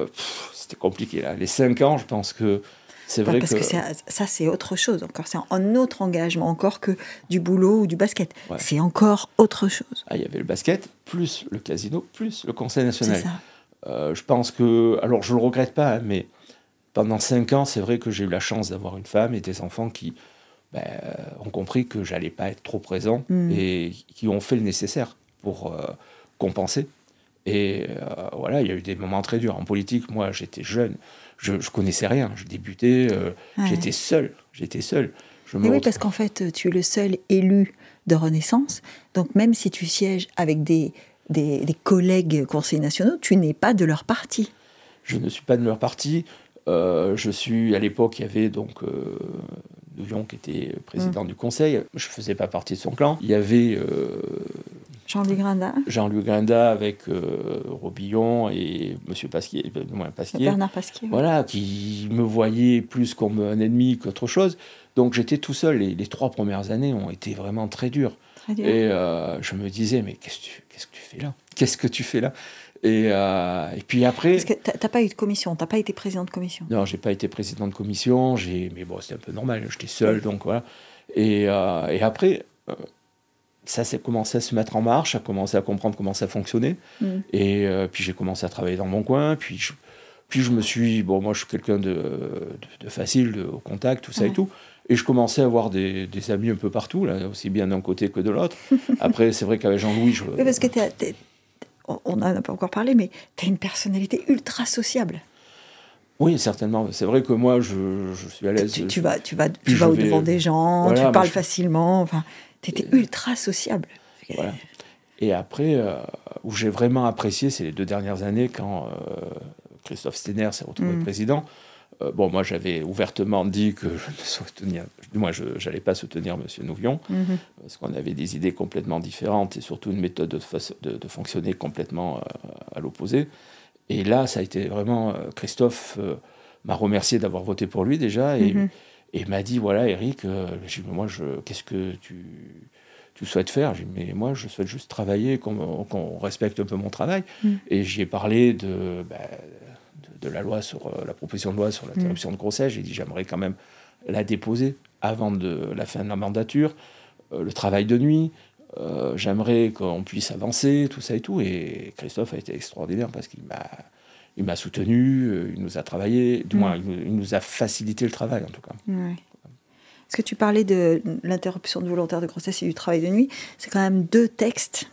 [SPEAKER 2] C'était compliqué, là. Les cinq ans, je pense que c'est vrai
[SPEAKER 1] parce que, ça, c'est autre chose encore. C'est un autre engagement encore que du boulot ou du basket. C'est encore autre chose.
[SPEAKER 2] Ah, il y avait le basket, plus le casino, plus le Conseil national. Euh, je pense que, alors je le regrette pas, hein, mais pendant cinq ans, c'est vrai que j'ai eu la chance d'avoir une femme et des enfants qui ben, ont compris que j'allais pas être trop présent mm. et qui ont fait le nécessaire pour euh, compenser. Et euh, voilà, il y a eu des moments très durs. En politique, moi, j'étais jeune, je, je connaissais rien, je débutais, euh, j'étais seul, j'étais seul.
[SPEAKER 1] Je oui, parce qu'en fait, tu es le seul élu de Renaissance. Donc même si tu sièges avec des, des, collègues conseillers nationaux, tu n'es pas de leur parti.
[SPEAKER 2] Je ne suis pas de leur parti. Euh, je suis, à l'époque, il y avait donc euh, qui était président mm. du conseil. Je ne faisais pas partie de son clan. Il y avait
[SPEAKER 1] Jean-Louis Grinda.
[SPEAKER 2] Jean-Louis Grinda avec euh, Robillon et Monsieur Pasquier, euh, Pasquier.
[SPEAKER 1] Bernard Pasquier.
[SPEAKER 2] Voilà, qui me voyaient plus comme un ennemi qu'autre chose. Donc j'étais tout seul. Les, les, trois premières années ont été vraiment très dures. Très dur. Et euh, je me disais, mais qu'est-ce que tu, qu'est-ce que tu fais là? Qu'est-ce que tu fais là? Et, et, puis après.
[SPEAKER 1] Parce que tu n'as pas eu de commission, tu n'as pas été président de commission.
[SPEAKER 2] Non, j'ai pas été président de commission, mais bon, c'était un peu normal, j'étais seul, donc voilà. Et, et après, ça s'est commencé à se mettre en marche, à commencer à comprendre comment ça fonctionnait. Mm. Et euh, puis j'ai commencé à travailler dans mon coin. Puis je, puis je me suis, bon, moi je suis quelqu'un de, de, facile, de, au contact, tout ça et tout. Et je commençais à avoir des, des, amis un peu partout, là, aussi bien d'un côté que de l'autre. Après, c'est vrai qu'avec Jean-Louis, je.
[SPEAKER 1] Oui, parce que on n'en a pas encore parlé, mais tu as une personnalité ultra sociable.
[SPEAKER 2] Oui, certainement. C'est vrai que moi, je, je suis à l'aise.
[SPEAKER 1] Tu, vas, tu vas, tu vas au-devant des gens, tu parles facilement. Enfin, tu étais ultra sociable.
[SPEAKER 2] Voilà. Et après, euh, où j'ai vraiment apprécié, c'est les deux dernières années quand euh, Christophe Stener s'est retrouvé mm. président. Euh, bon, moi, j'avais ouvertement dit que je ne soutenir, moi, je n'allais pas soutenir M. Nouvion, mm-hmm. parce qu'on avait des idées complètement différentes et surtout une méthode de, de, fonctionner complètement à l'opposé. Et là, ça a été vraiment. Christophe m'a remercié d'avoir voté pour lui déjà. Et, mm-hmm. Et il m'a dit voilà, Eric, euh, moi, qu'est-ce que tu, tu souhaites faire? J'ai dit mais moi, je souhaite juste travailler, qu'on respecte un peu mon travail. Mm. Et j'y ai parlé de, bah, de, la loi sur euh, la proposition de loi sur l'interruption mm. de grossesse. J'ai dit j'aimerais quand même la déposer avant de la fin de la mandature. Euh, le travail de nuit, j'aimerais qu'on puisse avancer, tout ça et tout. Et Christophe a été extraordinaire parce qu'il m'a il m'a soutenu, euh, il nous a travaillé, du moins, mm. il, nous a facilité le travail en tout cas.
[SPEAKER 1] Est-ce que tu parlais de l'interruption de volontaire de grossesse et du travail de nuit C'est quand même deux textes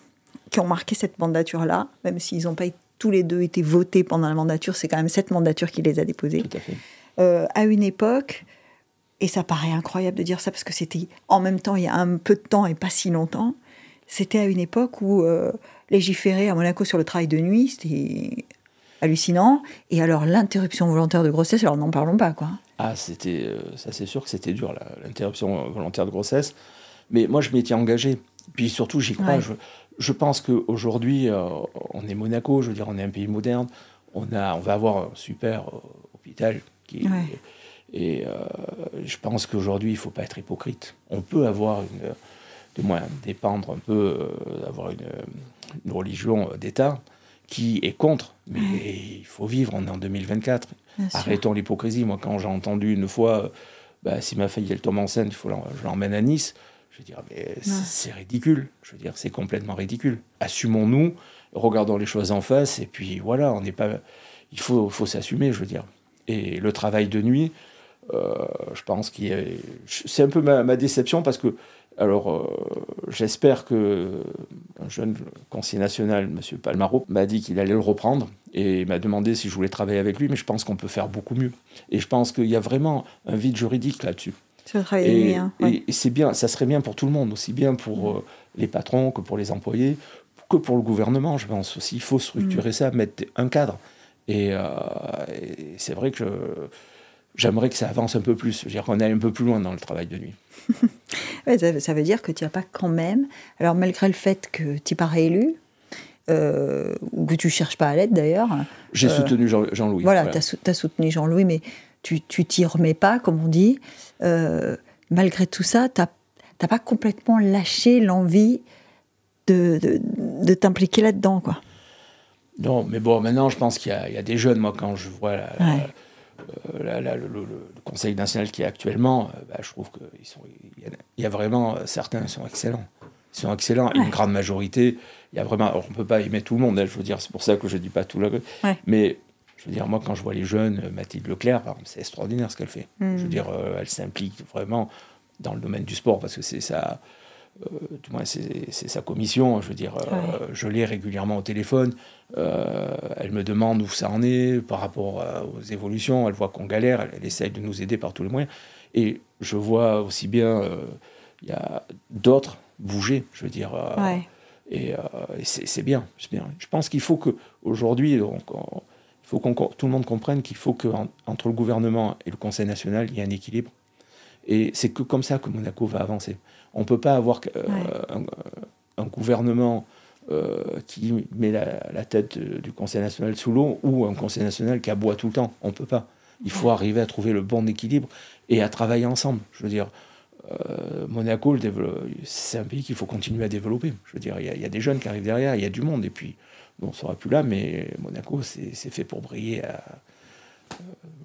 [SPEAKER 1] qui ont marqué cette mandature-là, même s'ils n'ont pas tous les deux été votés pendant la mandature, c'est quand même cette mandature qui les a déposés.
[SPEAKER 2] Tout à fait.
[SPEAKER 1] Euh, à une époque, et ça paraît incroyable de dire ça parce que c'était en même temps, il y a un peu de temps et pas si longtemps, c'était à une époque où euh, légiférer à Monaco sur le travail de nuit, c'était hallucinant. Et alors l'interruption volontaire de grossesse, alors n'en parlons pas quoi.
[SPEAKER 2] Ah, c'était, euh, ça c'est sûr que c'était dur l'interruption volontaire de grossesse. Mais moi je m'étais engagé. Puis surtout j'y crois. Je, je, pense qu'aujourd'hui euh, on est Monaco, je veux dire on est un pays moderne. On a, on va avoir un super euh, hôpital qui. Et je pense qu'aujourd'hui il faut pas être hypocrite. On peut avoir une, du moins dépendre un peu, avoir une, une religion d'État qui est contre. Mais il faut vivre, on est en 2024. Arrêtons l'hypocrisie. Moi, quand j'ai entendu une fois, bah, si ma fille elle tombe enceinte, il faut je l'emmène à Nice. Je veux dire, mais c'est ridicule. Je veux dire, c'est complètement ridicule. Assumons-nous, regardons les choses en face, et puis voilà, on n'est pas. Il faut, faut s'assumer, je veux dire. Et le travail de nuit, euh, je pense qu'il C'est un peu ma, ma, déception parce que alors, euh, j'espère que un jeune conseiller national, M. Palmaro, m'a dit qu'il allait le reprendre et m'a demandé si je voulais travailler avec lui, mais je pense qu'on peut faire beaucoup mieux. Et je pense qu'il y a vraiment un vide juridique là-dessus.
[SPEAKER 1] Travail de nuit, hein,
[SPEAKER 2] et, c'est bien, ça serait bien pour tout le monde, aussi bien pour euh, les patrons que pour les employés, que pour le gouvernement, je pense aussi. Il faut structurer mm. ça, mettre un cadre. Et, euh, c'est vrai que j'aimerais que ça avance un peu plus, je veux dire qu'on aille un peu plus loin dans le travail de nuit.
[SPEAKER 1] ça, veut dire que tu n'as pas quand même, alors malgré le fait que tu parais élu, euh, ou que tu cherches pas à l'aide d'ailleurs.
[SPEAKER 2] J'ai soutenu Jean-Louis.
[SPEAKER 1] voilà, tu as, soutenu Jean-Louis, mais tu t'y remets pas, comme on dit. Euh, malgré tout ça, tu n'as pas complètement lâché l'envie de, de, t'impliquer là-dedans, quoi.
[SPEAKER 2] Non, mais bon, maintenant, je pense qu'il y, y, a des jeunes, moi, quand je vois la, euh, le, Conseil national qui est actuellement, euh, bah, je trouve qu'il y, y, a vraiment, certains qui sont excellents. Ils sont excellents, une grande majorité. Il y a vraiment, on ne peut pas aimer tout le monde, hein, je veux dire, c'est pour ça que je ne dis pas tout le Mais je veux dire, moi, quand je vois les jeunes, euh, Mathilde Leclerc, c'est extraordinaire ce qu'elle fait. Je veux hmm. dire, euh, elle s'implique vraiment dans le domaine du sport parce que c'est ça. Euh, du moins, c'est sa commission. Je veux dire, je l'ai régulièrement au téléphone. elle me demande où ça en est par rapport aux évolutions. Elle voit qu'on galère. Elle, essaye de nous aider par tous les moyens. Et je vois aussi bien, il y a d'autres bouger. Je veux dire. Et, c'est bien, bien. Je pense qu'il faut qu'aujourd'hui, donc, il faut que tout le monde comprenne qu'il faut qu'entre le gouvernement et le Conseil national, il y ait un équilibre. Et c'est que comme ça que Monaco va avancer. On ne peut pas avoir euh, un, gouvernement euh, qui met la, tête du Conseil national sous l'eau ou un Conseil national qui aboie tout le temps. On ne peut pas. Il faut arriver à trouver le bon équilibre et à travailler ensemble. Je veux dire, euh, Monaco, c'est un pays qu'il faut continuer à développer. Je veux dire, il y, y, a des jeunes qui arrivent derrière, il y a du monde. Et puis, on ne sera plus là, mais Monaco, c'est fait pour briller à,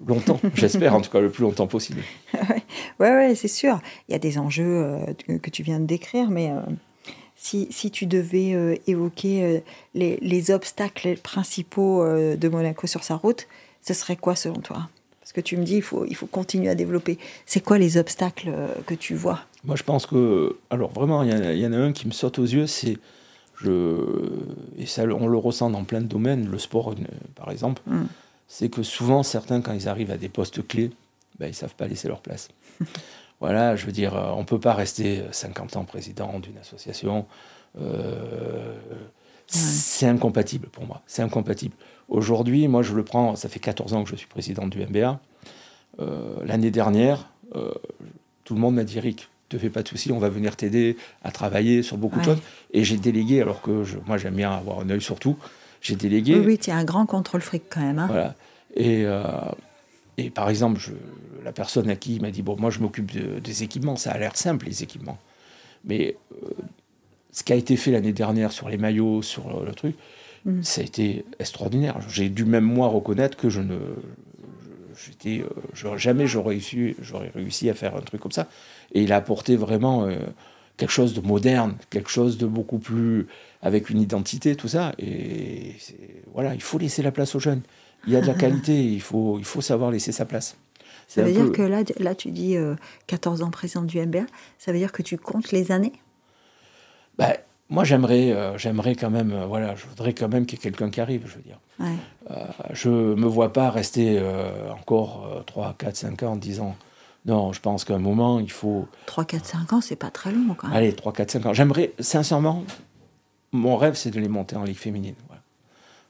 [SPEAKER 2] longtemps, j'espère, en tout cas le plus longtemps possible.
[SPEAKER 1] ouais, ouais, c'est sûr. Il y a des enjeux euh, que tu viens de décrire, mais euh, si, si, tu devais évoquer les, les, obstacles principaux de Monaco sur sa route, ce serait quoi selon toi? Parce que tu me dis, il faut, il faut continuer à développer. C'est quoi les obstacles que tu vois?
[SPEAKER 2] Moi, je pense que, alors vraiment, il y, y, en a un qui me saute aux yeux, c'est et ça, on le ressent dans plein de domaines, le sport par exemple, mm. C'est que souvent certains, quand ils arrivent à des postes clés, ben, ils ne savent pas laisser leur place. voilà, je veux dire, euh, on ne peut pas rester 50 ans président d'une association. Euh, c'est incompatible pour moi, c'est incompatible. Aujourd'hui, moi je le prends, ça fait 14 ans que je suis président du MBA. Euh, l'année dernière, tout le monde m'a dit Rick, te fais pas de soucis, on va venir t'aider à travailler sur beaucoup de choses. Et j'ai délégué, alors que je, moi j'aime bien avoir un œil sur tout, j'ai délégué.
[SPEAKER 1] Oui, oui, tu as un grand contrôle fric quand même. Hein.
[SPEAKER 2] Voilà. Et, euh, et par exemple, je, la personne à qui il m'a dit Bon, moi je m'occupe des équipements, ça a l'air simple les équipements. Mais euh, ce qui a été fait l'année dernière sur les maillots, sur le, truc, mm. ça a été extraordinaire. J'ai dû même moi reconnaître que je ne. J'étais, euh, jamais j'aurais réussi, réussi à faire un truc comme ça. Et il a apporté vraiment quelque chose de moderne, quelque chose de beaucoup plus avec une identité, tout ça. Et voilà, il faut laisser la place aux jeunes. Il y a de la qualité, il faut, il faut savoir laisser sa place.
[SPEAKER 1] Ça veut dire que là, là, tu dis 14 euh, ans président du MBA, ça veut dire que tu comptes les années?
[SPEAKER 2] Bah, Moi, j'aimerais euh, j'aimerais quand même, voilà, je voudrais quand même qu'il y ait quelqu'un qui arrive, je veux dire. Ouais. je ne me vois pas rester encore 3, 4, 5 ans, 10 ans non, je pense qu'à un moment, il faut.
[SPEAKER 1] 3, 4, 5 ans, c'est pas très long quand même.
[SPEAKER 2] Allez, 3, 4, 5 ans. J'aimerais, sincèrement, mon rêve, c'est de les monter en Ligue féminine.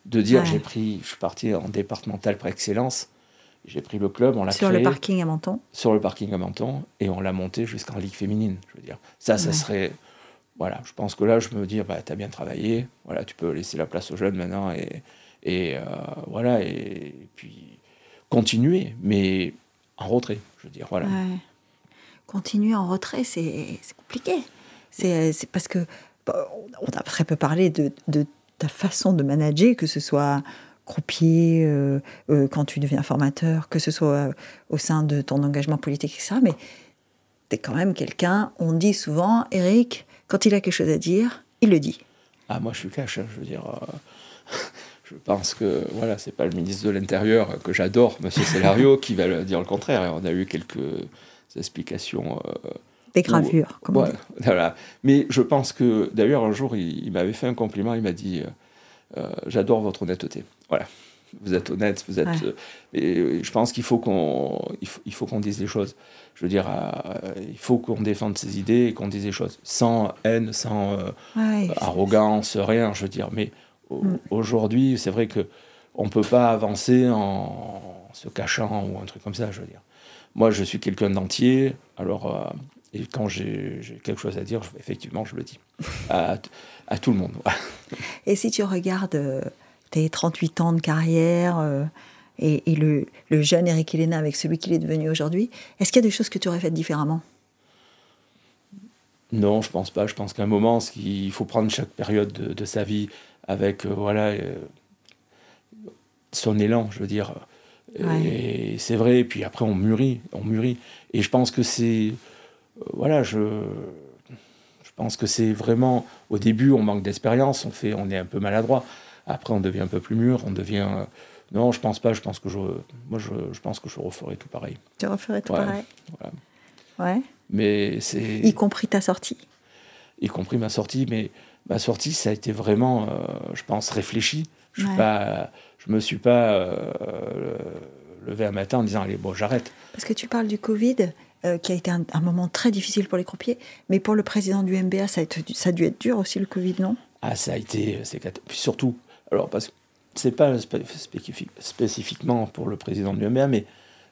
[SPEAKER 2] De dire, j'ai pris, je suis parti en départemental par excellence, j'ai pris le club, on l'a
[SPEAKER 1] Sur le parking à Menton
[SPEAKER 2] Sur le parking à Menton, et on l'a monté jusqu'en Ligue féminine. Je veux dire, ça, ça serait. Voilà, je pense que là, je me dis, bah, tu as bien travaillé, voilà, tu peux laisser la place aux jeunes maintenant, et, et euh, voilà, et, puis continuer, mais en retrait. Je veux dire, voilà.
[SPEAKER 1] Continuer en retrait, c'est compliqué. C'est parce que on a très peu parlé de, de, ta façon de manager, que ce soit croupier, euh, euh, quand tu deviens formateur, que ce soit euh, au sein de ton engagement politique, etc. Mais tu es quand même quelqu'un, on dit souvent, Eric, quand il a quelque chose à dire, il le dit.
[SPEAKER 2] Ah, moi je suis cash, hein, je veux dire. je pense que voilà, c'est pas le ministre de l'Intérieur que j'adore, Monsieur Célario, qui va dire le contraire. On a eu quelques explications.
[SPEAKER 1] Euh, Des gravures, comme
[SPEAKER 2] ouais, voilà. Mais je pense que d'ailleurs un jour il, m'avait fait un compliment. Il m'a dit euh, euh, "J'adore votre honnêteté." Voilà. vous êtes honnête, vous êtes. et je pense qu'il faut qu'on il faut, qu'on dise les choses. Je veux dire, il faut qu'on défende ses idées et qu'on dise les choses sans haine, sans arrogance, rien. Je veux dire, mais mm. aujourd'hui, c'est vrai que on peut pas avancer en se cachant ou un truc comme ça. Je veux dire, moi, je suis quelqu'un d'entier. Alors, et quand j'ai quelque chose à dire, effectivement, je le dis à, à tout le monde.
[SPEAKER 1] et si tu regardes euh, tes 38 ans de carrière euh, et, et, le, le, jeune Eric Helena avec celui qu'il est devenu aujourd'hui, est-ce qu'il y a des choses que tu aurais faites différemment?
[SPEAKER 2] Non, je pense pas. Je pense qu'à un moment, il faut prendre chaque période de, de sa vie avec euh, voilà son élan, je veux dire. Et c'est vrai, et puis après on mûrit, on mûrit. Et je pense que c'est voilà, je, je pense que c'est vraiment au début on manque d'expérience, on fait, on est un peu maladroit. Après on devient un peu plus mûr, on devient. Euh, non, je pense pas. Je pense que je, moi je, je pense que je referai tout pareil.
[SPEAKER 1] Tu referais tout pareil.
[SPEAKER 2] Voilà.
[SPEAKER 1] Ouais.
[SPEAKER 2] Mais c'est.
[SPEAKER 1] Y compris ta sortie.
[SPEAKER 2] Y compris ma sortie, mais ma sortie ça a été vraiment, euh, je pense, réfléchi. Je ne pas, je me suis pas euh, levé un matin en disant allez bon j'arrête.
[SPEAKER 1] Parce que tu parles du Covid euh, qui a été un, moment très difficile pour les croupiers. Mais pour le président du MBA, ça a, été, ça a dû être dur aussi le Covid, non?
[SPEAKER 2] Ah, ça a été. Puis surtout, alors, parce que c'est pas spécifiquement pour le président du MBA, mais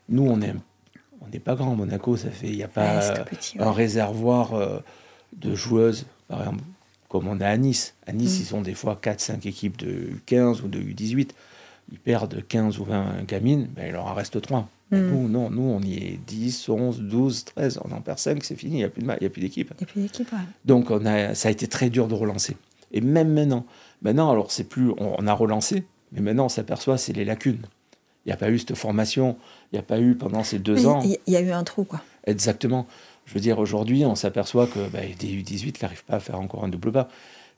[SPEAKER 2] nous, on est on n'est pas grand, Monaco, ça fait, il n'y a pas un réservoir euh, de joueuses, par exemple, comme on a à Nice. À Nice, mm. ils ont des fois 4-5 équipes de U15 ou de U18. Ils perdent 15 ou 20 gamines, ben, il leur en reste 3. Hmm. Nous, non, nous, on y est 10, 11, 12, 13. On en perd 5, c'est fini, il n'y a plus d'équipe.
[SPEAKER 1] Il n'y a plus d'équipe,
[SPEAKER 2] Donc, on a, ça a été très dur de relancer. Et même maintenant, maintenant, alors, c'est plus. On, a relancé, mais maintenant, on s'aperçoit, c'est les lacunes. Il n'y a pas eu cette formation, il n'y a pas eu pendant ces deux ans.
[SPEAKER 1] Il y, a eu un trou, quoi.
[SPEAKER 2] Exactement. Je veux dire, aujourd'hui, on s'aperçoit que bah, des U18 n'arrivent pas à faire encore un double pas.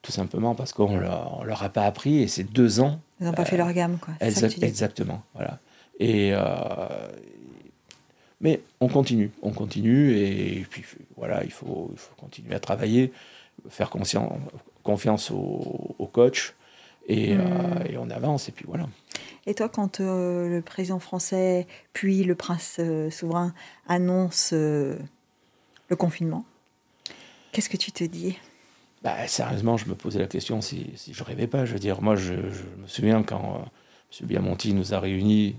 [SPEAKER 2] Tout simplement parce qu'on ne leur, leur a pas appris et ces deux ans.
[SPEAKER 1] Ils n'ont pas fait leur gamme, quoi.
[SPEAKER 2] exactement. Voilà. Et, euh, mais on continue, on continue, et puis voilà, il faut, il faut continuer à travailler, faire confiance au, coach, et, euh, hmm. et, on avance, et puis voilà.
[SPEAKER 1] Et toi, quand euh, le président français, puis le prince souverain annoncent le confinement, qu'est-ce que tu te dis?
[SPEAKER 2] Bah, Sérieusement, je me posais la question si, si je rêvais pas. Je veux dire, moi, je, me souviens quand M. Biamonti nous a réunis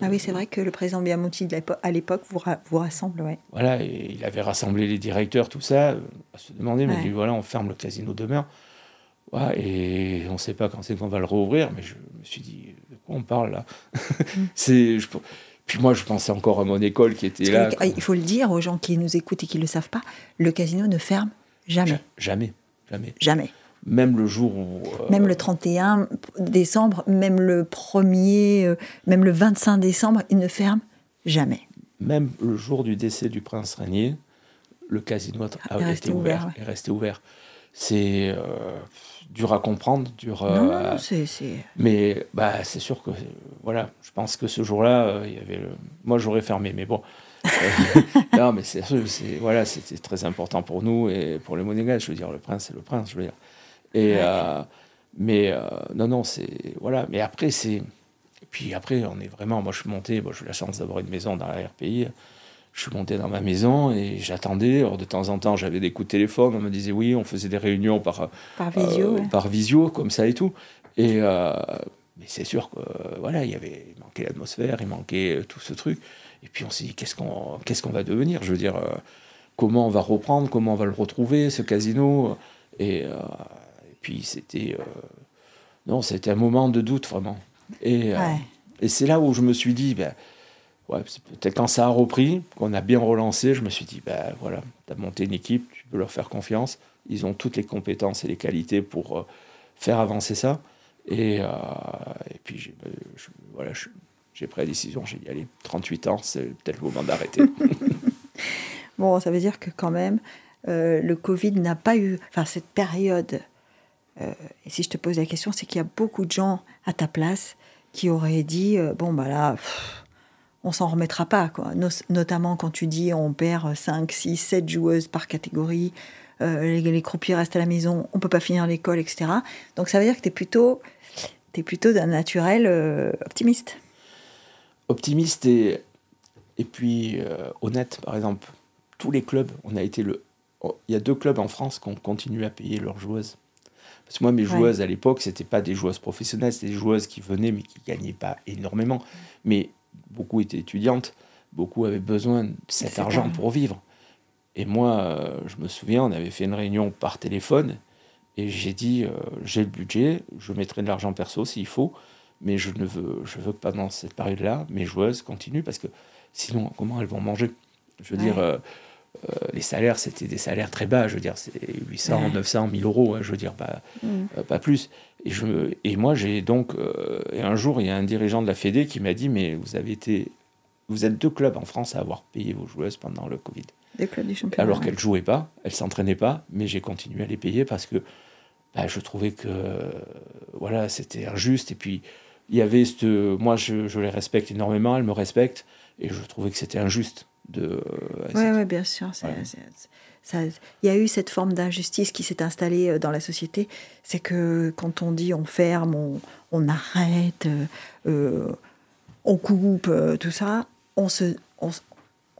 [SPEAKER 1] ah oui, c'est vrai que le président Biamonti à l'époque vous, vous rassemble, ouais.
[SPEAKER 2] Voilà, et il avait rassemblé les directeurs, tout ça, à se demander, mais dit, voilà, on ferme le casino demain. et on ne sait pas quand c'est qu'on va le rouvrir, mais je me suis dit, de quoi on parle là mm. C'est, Puis moi, je pensais encore à mon école qui était là.
[SPEAKER 1] il faut le dire aux gens qui nous écoutent et qui ne le savent pas, le casino ne ferme jamais.
[SPEAKER 2] Jamais, jamais.
[SPEAKER 1] Jamais
[SPEAKER 2] même le jour où...
[SPEAKER 1] Euh, même le 31 décembre, même le 1er, euh, même le 25 décembre, il ne ferme jamais.
[SPEAKER 2] Même le jour du décès du prince régnier, le casino a, été ouvert, est resté ouvert. C'est euh, dur à comprendre, dur.
[SPEAKER 1] Non, non, c'est.
[SPEAKER 2] Mais bah, c'est sûr que voilà, je pense que ce jour-là, il y avait. Moi, j'aurais fermé, mais bon. non, mais c'est voilà, c'était très important pour nous et pour les Monégasques. Je veux dire, le prince, c'est le prince. Je veux dire, et, euh, mais euh, non, non, c'est. Voilà. Mais après, c'est. Puis après, on est vraiment. Moi, je suis monté. Moi, j'ai eu la chance d'avoir une maison dans la RPI. Je suis monté dans ma maison et j'attendais. Alors, de temps en temps, j'avais des coups de téléphone. On me disait oui, on faisait des réunions par,
[SPEAKER 1] par, visio,
[SPEAKER 2] euh, par visio, comme ça et tout. Et. mais c'est sûr que voilà, il y avait il manquait l'atmosphère, il manquait tout ce truc. Et puis on s'est dit qu'est-ce qu'on qu'est-ce qu'on va devenir? Je veux dire, comment on va reprendre, comment on va le retrouver ce casino? Et puis c'était euh, non, c'était un moment de doute vraiment. Et, euh, et c'est là où je me suis dit, ben, ouais, peut-être quand ça a repris, qu'on a bien relancé, je me suis dit, ben voilà, tu as monté une équipe, tu peux leur faire confiance, ils ont toutes les compétences et les qualités pour euh, faire avancer ça. Et, et puis voilà, j'ai pris la décision, j'ai dit, allez, 38 ans, c'est peut-être le moment d'arrêter.
[SPEAKER 1] bon, ça veut dire que quand même, le Covid n'a pas eu, enfin cette période euh, et si je te pose la question, c'est qu'il y a beaucoup de gens à ta place qui auraient dit euh, bon, bah là, on s'en remettra pas. Quoi. notamment quand tu dis on perd 5, 6, 7 joueuses par catégorie, euh, les, croupiers restent à la maison, on peut pas finir l'école, etc. Donc ça veut dire que tu es plutôt plutôt d'un naturel optimiste.
[SPEAKER 2] Optimiste et, et puis honnête, par exemple. Tous les clubs, on a été le. Il y a deux clubs en France qui ont continué à payer leurs joueuses. Parce que moi, mes
[SPEAKER 1] Ouais.
[SPEAKER 2] joueuses à l'époque, c'était pas des joueuses professionnelles, c'était des joueuses qui venaient mais qui gagnaient pas énormément. Mais beaucoup étaient étudiantes, beaucoup avaient besoin de cet argent
[SPEAKER 1] pas-
[SPEAKER 2] pour vivre. Et moi, euh, je me souviens, on avait fait une réunion par téléphone et j'ai dit euh, j'ai le budget, je mettrai de l'argent perso s'il faut, mais je ne veux, je veux que pendant cette période-là, mes joueuses continuent parce que sinon, comment elles vont manger? Je veux
[SPEAKER 1] Ouais.
[SPEAKER 2] dire, euh, euh, les salaires, c'était des salaires très bas, je veux dire, c'est 800,
[SPEAKER 1] Ouais.
[SPEAKER 2] 900, 1000 euros, hein, je veux dire, pas,
[SPEAKER 1] Mm.
[SPEAKER 2] euh, pas plus. Et, je, et moi, j'ai donc. euh, et un jour, il y a un dirigeant de la Fédé qui m'a dit Mais vous avez été. Vous êtes deux clubs en France à avoir payé vos joueuses pendant le Covid.
[SPEAKER 1] Des clubs du championnat.
[SPEAKER 2] Alors qu'elles ne jouaient pas, elles ne s'entraînaient pas, mais j'ai continué à les payer parce que bah, je trouvais que voilà, c'était injuste. Et puis, il y avait cette. Moi, je, je les respecte énormément, elles me respectent, et je trouvais que c'était injuste de.
[SPEAKER 1] Oui, ouais, bien sûr. Il y a eu cette forme d'injustice qui s'est installée euh, dans la société. C'est que quand on dit on ferme, on, on arrête, euh, euh, on coupe, euh, tout ça, on se, on, s-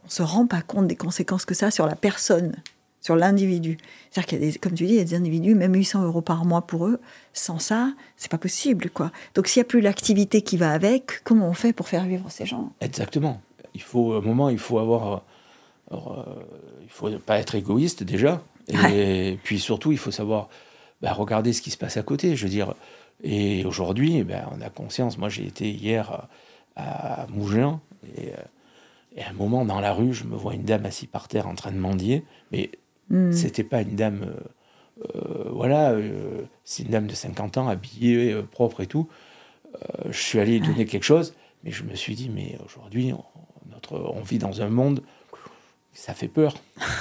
[SPEAKER 1] on se rend pas compte des conséquences que ça a sur la personne, sur l'individu. C'est-à-dire qu'il y a des, comme tu dis, il y a des individus, même 800 euros par mois pour eux, sans ça, c'est pas possible, quoi. Donc s'il n'y a plus l'activité qui va avec, comment on fait pour faire vivre ces gens?
[SPEAKER 2] Exactement. Il faut, à un moment, il faut avoir. euh, euh, il faut pas être égoïste déjà. Et puis surtout, il faut savoir bah, regarder ce qui se passe à côté. Je veux dire. Et aujourd'hui, ben, on a conscience. Moi, j'ai été hier à, à Mougins. Et, euh, et à un moment, dans la rue, je me vois une dame assise par terre en train de mendier. Mais
[SPEAKER 1] Hmm.
[SPEAKER 2] c'était pas une dame. euh, voilà, euh, c'est une dame de 50 ans, habillée, euh, propre et tout. Je suis allé lui donner quelque chose, mais je me suis dit, mais aujourd'hui, on, notre, on vit dans un monde, ça fait peur.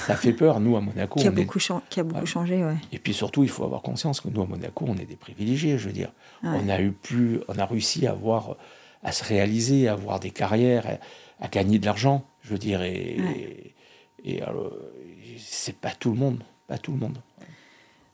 [SPEAKER 2] Ça fait peur, nous, à Monaco.
[SPEAKER 1] Qui a
[SPEAKER 2] on
[SPEAKER 1] beaucoup, qui a beaucoup
[SPEAKER 2] Ouais.
[SPEAKER 1] changé, ouais.
[SPEAKER 2] Et puis surtout, il faut avoir conscience que nous, à Monaco, on est des privilégiés, je veux dire.
[SPEAKER 1] Ouais.
[SPEAKER 2] On a eu plus, on a réussi à avoir, à se réaliser, à avoir des carrières, à, à gagner de l'argent, je veux dire. Et, alors, c'est pas tout le monde, pas tout le monde.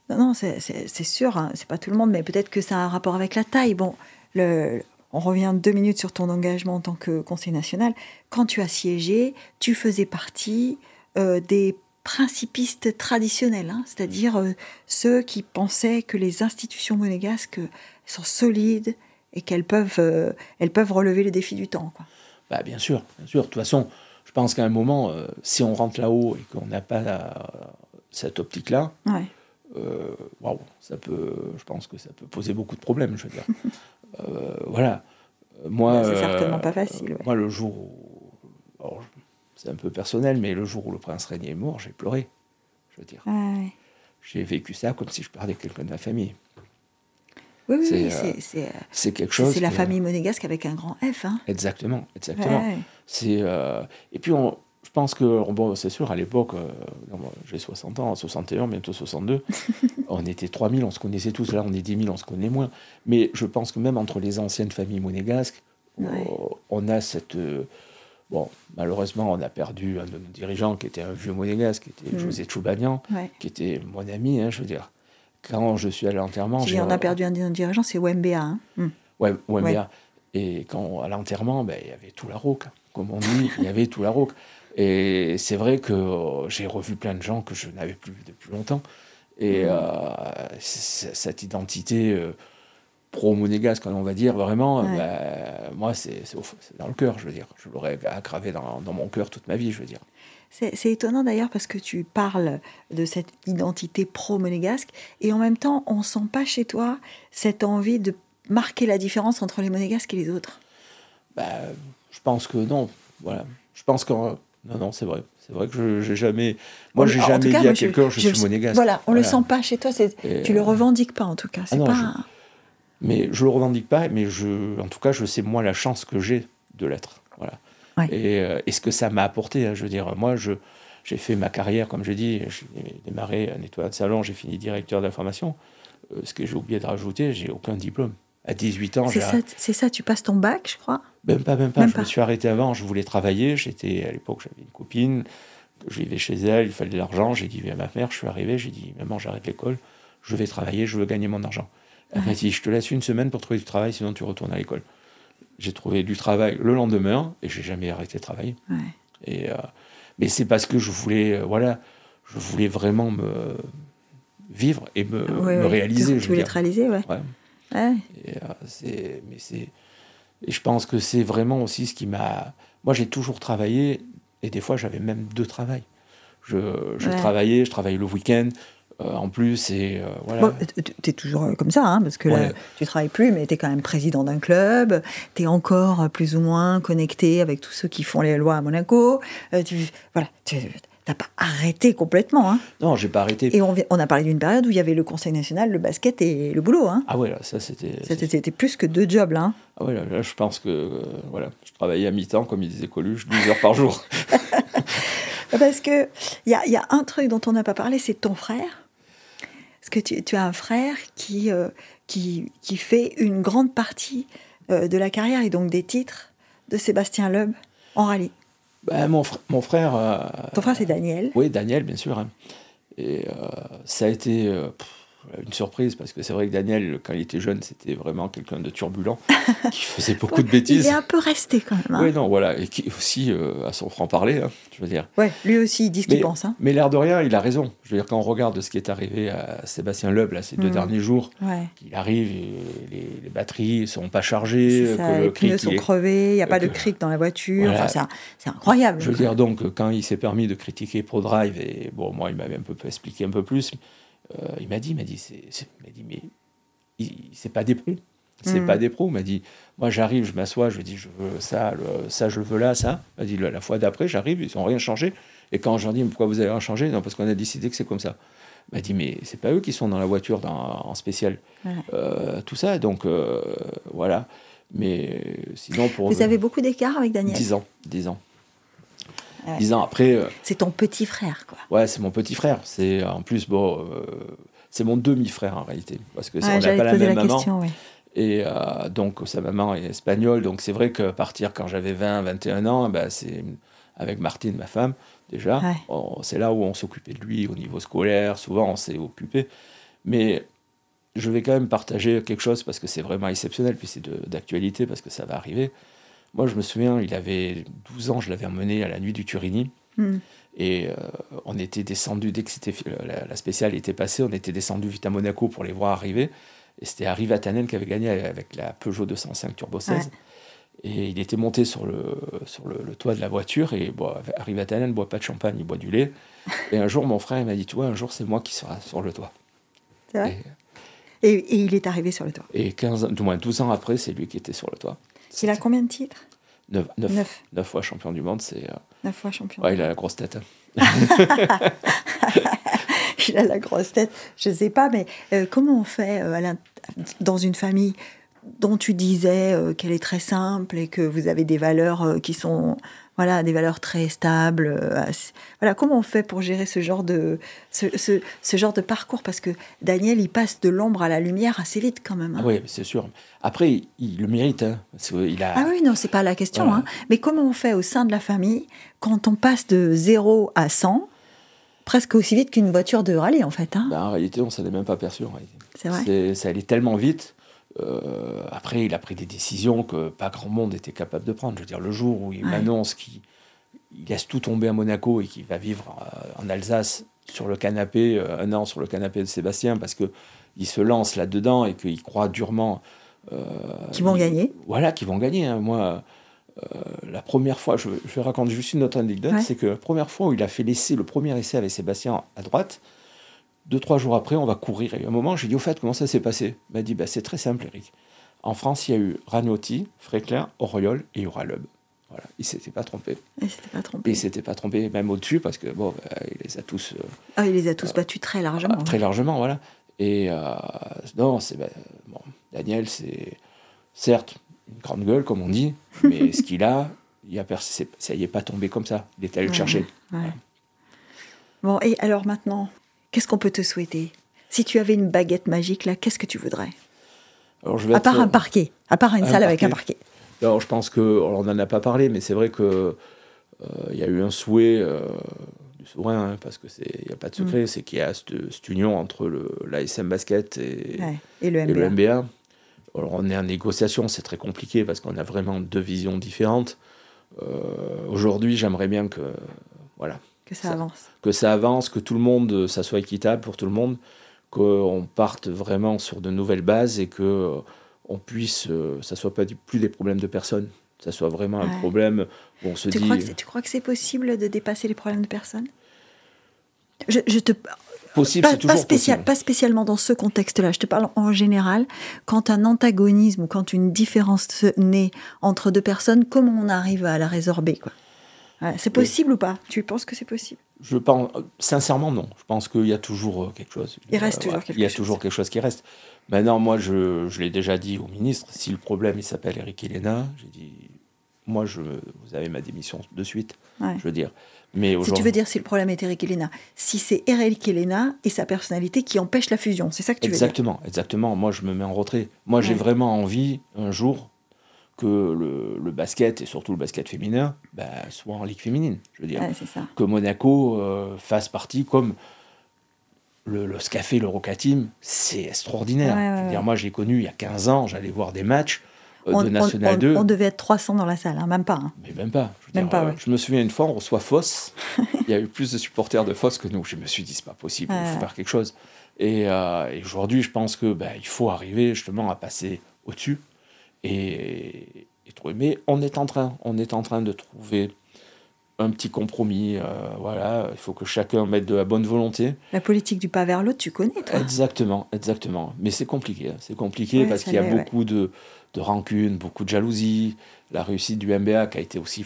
[SPEAKER 1] Non, non, c'est sûr, hein, c'est pas tout le monde, mais peut-être que ça a un rapport avec la taille. Bon, le, on revient deux minutes sur ton engagement en tant que conseiller national. Quand tu as siégé, tu faisais partie euh, des principistes traditionnels, hein, c'est-à-dire euh, ceux qui pensaient que les institutions monégasques sont solides et qu'elles peuvent, euh, elles peuvent relever les défis du temps. Quoi.
[SPEAKER 2] Bah, bien sûr, bien sûr. De toute façon, je pense qu'à un moment, si on rentre là-haut et qu'on n'a pas la- cette optique-là,
[SPEAKER 1] Ouais.
[SPEAKER 2] ça peut, je pense que ça peut poser beaucoup de problèmes, je veux dire. Euh, voilà. Moi,
[SPEAKER 1] Bah, c'est
[SPEAKER 2] euh,
[SPEAKER 1] certainement pas facile, ouais.
[SPEAKER 2] Moi, le jour où, alors, c'est un peu personnel, mais le jour où le prince régné est mort, j'ai pleuré. Je veux dire,
[SPEAKER 1] Ouais.
[SPEAKER 2] j'ai vécu ça comme si je perdais quelqu'un de ma famille.
[SPEAKER 1] Oui, oui,
[SPEAKER 2] C'est,
[SPEAKER 1] oui,
[SPEAKER 2] euh,
[SPEAKER 1] c'est- c'est
[SPEAKER 2] quelque chose.
[SPEAKER 1] c'est la famille monégasque avec un grand F. Hein.
[SPEAKER 2] Exactement, exactement.
[SPEAKER 1] Ouais.
[SPEAKER 2] C'est et puis on, je pense que bon c'est sûr à l'époque euh, j'ai 60 ans, 61 bientôt 62, on était 3000, on se connaissait tous. Là on est 10 000, on se connaît moins. Mais je pense que même entre les anciennes familles monégasques,
[SPEAKER 1] Ouais.
[SPEAKER 2] euh, on a cette euh, bon malheureusement on a perdu un de nos dirigeants qui était un vieux monégasque, qui était
[SPEAKER 1] Mm.
[SPEAKER 2] José Choubagnan,
[SPEAKER 1] Ouais.
[SPEAKER 2] qui était mon ami. hein, je veux dire quand je suis allé à l'enterrement,
[SPEAKER 1] Si on a perdu un un dirigeant, c'est Wembea. Hein. Hmm.
[SPEAKER 2] Ouais, ouais,
[SPEAKER 1] Ouais.
[SPEAKER 2] et quand à l'enterrement, ben, il y avait tout la roque, comme on dit, il y avait tout la roque. Et c'est vrai que euh, j'ai revu plein de gens que je n'avais plus depuis longtemps. Et
[SPEAKER 1] Mmh.
[SPEAKER 2] euh, cette identité euh, pro-monégasque, on va dire, vraiment,
[SPEAKER 1] Ouais.
[SPEAKER 2] ben, moi, c'est dans le cœur, je veux dire. Je l'aurais gravé dans, dans mon cœur toute ma vie, je veux dire.
[SPEAKER 1] C'est étonnant d'ailleurs parce que tu parles de cette identité pro-monégasque et en même temps, on sent pas chez toi cette envie de marquer la différence entre les monégasques et les autres.
[SPEAKER 2] Ben, je pense que non, voilà. Je pense que... Non, non, c'est vrai. C'est vrai que je j'ai jamais... Moi, j'ai jamais
[SPEAKER 1] cas,
[SPEAKER 2] dit
[SPEAKER 1] moi,
[SPEAKER 2] à quelqu'un, je, suis
[SPEAKER 1] le-
[SPEAKER 2] monégasque.
[SPEAKER 1] Voilà, on le sent pas chez toi. c'est-
[SPEAKER 2] Et,
[SPEAKER 1] tu le
[SPEAKER 2] euh,
[SPEAKER 1] revendiques pas en tout cas. C'est
[SPEAKER 2] non,
[SPEAKER 1] pas.
[SPEAKER 2] Mais je le revendique pas, mais je, en tout cas, je sais moi la chance que j'ai de l'être. Voilà.
[SPEAKER 1] Ouais.
[SPEAKER 2] Et, euh, et ce que ça m'a apporté, hein, je veux dire, moi, je, j'ai fait ma carrière, comme je dis, j'ai démarré à nettoyeur de salon, j'ai fini directeur d'information. Euh, ce que j'ai oublié de rajouter, j'ai aucun diplôme. À 18 ans,
[SPEAKER 1] C'est ça, c'est ça, tu passes ton bac, je crois?
[SPEAKER 2] Même pas, même pas.
[SPEAKER 1] Même
[SPEAKER 2] je
[SPEAKER 1] pas.
[SPEAKER 2] me suis arrêté avant. Je voulais travailler. J'étais à l'époque, j'avais une copine. Je vivais chez elle. Il fallait de l'argent. J'ai dit à ma mère, je suis arrivé. J'ai dit, maman, j'arrête l'école. Je vais travailler. Je veux gagner mon argent. Elle m'a dit, je te laisse une semaine pour trouver du travail, sinon tu retournes à l'école. J'ai trouvé du travail le lendemain et j'ai jamais arrêté de travailler. Et, euh, mais c'est parce que je voulais, euh, voilà, je voulais vraiment me vivre et me, me réaliser.
[SPEAKER 1] Tu,
[SPEAKER 2] je
[SPEAKER 1] voulais te réaliser, ouais.
[SPEAKER 2] ouais. Et, euh, mais c'est, et je pense que c'est vraiment aussi ce qui m'a. Moi, j'ai toujours travaillé et des fois, j'avais même deux travails. Je, je travaillais, je travaillais le week-end, euh, en plus. Et, euh, voilà.
[SPEAKER 1] tu es toujours euh, comme ça, hein, parce que là, tu travailles plus, mais tu es quand même président d'un club, tu es encore plus ou moins connecté avec tous ceux qui font les lois à Monaco. tu, voilà, tu n'as pas arrêté complètement. Hein.
[SPEAKER 2] Non, j'ai pas arrêté.
[SPEAKER 1] Et on, on a parlé d'une période où il y avait le Conseil national, le basket et le boulot. Hein.
[SPEAKER 2] Ah ouais, là, ça c'était.
[SPEAKER 1] C'était plus que deux jobs, là. Hein.
[SPEAKER 2] Ah ouais, là, je pense que voilà, je travaillais à mi-temps, comme il disait Coluche, 12 heures par jour.
[SPEAKER 1] Parce qu'il y a, y a un truc dont on n'a pas parlé, c'est ton frère que tu, as un frère qui, euh, qui, qui, fait une grande partie euh, de la carrière et donc des titres de Sébastien Loeb en rallye.
[SPEAKER 2] Ben, mon, mon, frère. Euh,
[SPEAKER 1] Ton frère, c'est Daniel.
[SPEAKER 2] Oui, Daniel, bien sûr. Hein. Et ça a été une surprise parce que c'est vrai que Daniel, quand il était jeune, c'était vraiment quelqu'un de turbulent qui faisait beaucoup de bêtises.
[SPEAKER 1] Il est un peu resté quand même.
[SPEAKER 2] Hein. Oui, non, voilà, et qui aussi euh, à son franc-parler, hein, je veux dire.
[SPEAKER 1] Ouais, lui aussi, il dit ce qu'il pense. Hein.
[SPEAKER 2] Mais l'air de rien, il a raison. Je veux dire, quand on regarde ce qui est arrivé à Sébastien Loeb là, ces deux mmh. derniers jours, il arrive, et les, batteries ne sont pas chargées,
[SPEAKER 1] que les pneus sont crevés, il n'y a pas de cric dans la voiture. c'est incroyable.
[SPEAKER 2] Je veux dire, donc, quand il s'est permis de critiquer ProDrive, et bon, moi, il m'avait un peu expliqué un peu plus. Euh, il m'a dit, il m'a dit, c'est, m'a dit, mais c'est pas des pros. C'est mm. pas des pros. Il m'a dit, moi j'arrive, je m'assois, je lui dis, je veux ça, ça je veux là, ça. Il m'a dit, la fois d'après, j'arrive, ils n'ont rien changé. Et quand je leur dis, pourquoi vous avez rien changé? Non, parce qu'on a décidé que c'est comme ça. Il m'a dit, mais c'est pas eux qui sont dans la voiture dans, en spécial. Euh, tout ça, donc euh, voilà. Mais sinon, pour.
[SPEAKER 1] Vous avez beaucoup d'écart avec Daniel?
[SPEAKER 2] 10 ans. 10 ans. Dix ans après. Euh,
[SPEAKER 1] c'est ton petit frère, quoi.
[SPEAKER 2] Ouais, c'est mon petit frère. C'est en plus bon, euh, c'est mon demi-frère en réalité, parce que on n'a pas la même maman. Et euh, donc sa maman est espagnole, donc c'est vrai que partir quand j'avais 20, 21 ans, ben, c'est avec Martine, ma femme, déjà, c'est là où on s'occupait de lui au niveau scolaire. Souvent, on s'est occupé, mais je vais quand même partager quelque chose parce que c'est vraiment exceptionnel, puis c'est d'actualité parce que ça va arriver. Moi, je me souviens, il avait 12 ans, je l'avais emmené à la nuit du Turini. Hmm. Et euh, on était descendu, dès que c'était la, spéciale était passée, on était descendu vite à Monaco pour les voir arriver. Et c'était Harry Vatanen qui avait gagné avec la Peugeot 205 Turbo 16. Et il était monté sur le, sur le, toit de la voiture. Et bon, Harry Vatanen ne boit pas de champagne, il boit du lait. Et un jour, mon frère m'a dit Tu vois, un jour, c'est moi qui serai sur le toit.
[SPEAKER 1] C'est vrai? Et, et, il est arrivé sur le toit?
[SPEAKER 2] Et 15, du moins 12 ans après, c'est lui qui était sur le toit.
[SPEAKER 1] Il a combien de titres?
[SPEAKER 2] Neuf, neuf, neuf. fois champion du monde. C'est,
[SPEAKER 1] euh, Neuf fois champion.
[SPEAKER 2] Ouais, il a la grosse tête.
[SPEAKER 1] il a la grosse tête. Je ne sais pas, mais euh, comment on fait euh, dans une famille dont tu disais qu'elle est très simple et que vous avez des valeurs qui sont voilà, des valeurs très stables. Euh, voilà, comment on fait pour gérer ce genre de, ce, ce, genre de parcours? Parce que Daniel, il passe de l'ombre à la lumière assez vite quand même. Hein.
[SPEAKER 2] Ah oui, c'est sûr. Après, il, le mérite. Hein, il a...
[SPEAKER 1] Ah oui, non, c'est pas la question. Hein. Mais comment on fait au sein de la famille quand on passe de 0 à 100 presque aussi vite qu'une voiture de rallye en fait.
[SPEAKER 2] Ben, en réalité, on ne s'en est même pas perçu.
[SPEAKER 1] C'est vrai.
[SPEAKER 2] Ça allait tellement vite euh, après, il a pris des décisions que pas grand monde était capable de prendre. Je veux dire, le jour où il m'annonce qu'il laisse tout tomber à Monaco et qu'il va vivre euh, en Alsace sur le canapé, euh, un an sur le canapé de Sébastien, parce qu'il se lance là-dedans et qu'il croit durement.
[SPEAKER 1] qu'ils vont gagner
[SPEAKER 2] Voilà, qu'ils vont gagner. Hein. Moi, la première fois, je, je, vais raconter juste une autre anecdote, c'est que la première fois où il a fait l'essai, le premier essai avec Sébastien à droite, deux, trois jours après, on va courir. Et à un moment, j'ai dit, au fait, comment ça s'est passé? Il m'a dit, bah, c'est très simple, Eric. En France, il y a eu Ragnotti, Fréclair, Auriol et Uralub. Voilà, il s'était pas trompé.
[SPEAKER 1] Il s'était pas trompé.
[SPEAKER 2] il s'était pas trompé, même au-dessus, parce que bon, bah, il les a tous. Euh,
[SPEAKER 1] ah, il les a tous battus très largement.
[SPEAKER 2] Ah, très largement, voilà. Et euh, non, c'est bah, bon, Daniel, c'est certes une grande gueule, comme on dit, mais ce qu'il a, il a ça y est pas tombé comme ça. Il est allé le chercher.
[SPEAKER 1] Bon, et alors maintenant, Qu'est-ce qu'on peut te souhaiter? Si tu avais une baguette magique, là, qu'est-ce que tu voudrais? Alors, je vais À part un parquet, à part une salle avec un parquet.
[SPEAKER 2] Alors, je pense que, on n'en a pas parlé, mais c'est vrai que euh, il y a eu un souhait euh, du souverain, hein, parce qu'il n'y a pas de secret, mm. c'est qu'il y a cette, union entre l'ASM Basket et,
[SPEAKER 1] et, le
[SPEAKER 2] MBA. MBA. Alors, on est en négociation, c'est très compliqué parce qu'on a vraiment deux visions différentes. Euh, aujourd'hui, j'aimerais bien que, voilà,
[SPEAKER 1] que ça, avance.
[SPEAKER 2] Que ça avance, que tout le monde, ça soit équitable pour tout le monde, qu'on parte vraiment sur de nouvelles bases et que on puisse, euh, ça soit pas plus des problèmes de personnes, ça soit vraiment un problème où on se
[SPEAKER 1] tu
[SPEAKER 2] dit.
[SPEAKER 1] Crois que tu crois que c'est possible de dépasser les problèmes de personnes? Je, je, te
[SPEAKER 2] possible,
[SPEAKER 1] pas,
[SPEAKER 2] toujours
[SPEAKER 1] spécial, pas spécialement dans ce contexte-là. Je te parle en général. Quand un antagonisme ou quand une différence naît entre deux personnes, comment on arrive à la résorber quoi? C'est possible ou pas? Tu penses que c'est possible?
[SPEAKER 2] Je pense sincèrement non. Je pense qu'il y a toujours euh, quelque chose.
[SPEAKER 1] Il reste toujours quelque chose.
[SPEAKER 2] Il y a toujours quelque chose qui reste. Maintenant, moi, je, je l'ai déjà dit au ministre. Si le problème il s'appelle Eric Elena, j'ai dit, moi, je, vous avez ma démission de suite. Je veux dire.
[SPEAKER 1] Mais si tu veux dire si le problème est Eric Elena, si c'est Eric Elena et sa personnalité qui empêche la fusion, c'est ça que tu
[SPEAKER 2] veux
[SPEAKER 1] dire?
[SPEAKER 2] Exactement, exactement. Moi, je me mets en retrait. Moi, j'ai vraiment envie un jour que le, le, basket, et surtout le basket féminin, bah, soit en ligue féminine. Je veux dire,
[SPEAKER 1] ça.
[SPEAKER 2] que Monaco euh, fasse partie comme le, le Scafé, l'Eurocatim, c'est extraordinaire. je veux dire, moi, j'ai connu il y a 15 ans, j'allais voir des matchs on, de National 2.
[SPEAKER 1] On devait être 300 dans la salle, hein, même pas. Hein.
[SPEAKER 2] Mais même pas. Je, même pas, euh, je me souviens une fois, on reçoit Foss. il y a eu plus de supporters de Foss que nous. Je me suis dit, c'est pas possible, il faut faire quelque chose. Euh, et, aujourd'hui, je pense que il faut arriver justement à passer au-dessus et, et, trouver. Mais on est en train, on est en train de trouver un petit compromis. Euh, voilà, il faut que chacun mette de la bonne volonté.
[SPEAKER 1] La politique du pas vers l'autre, tu connais, toi
[SPEAKER 2] Exactement, exactement. Mais c'est compliqué. Hein. C'est compliqué parce qu'il y a beaucoup de, de rancune, beaucoup de jalousie. La réussite du MBA qui a été aussi.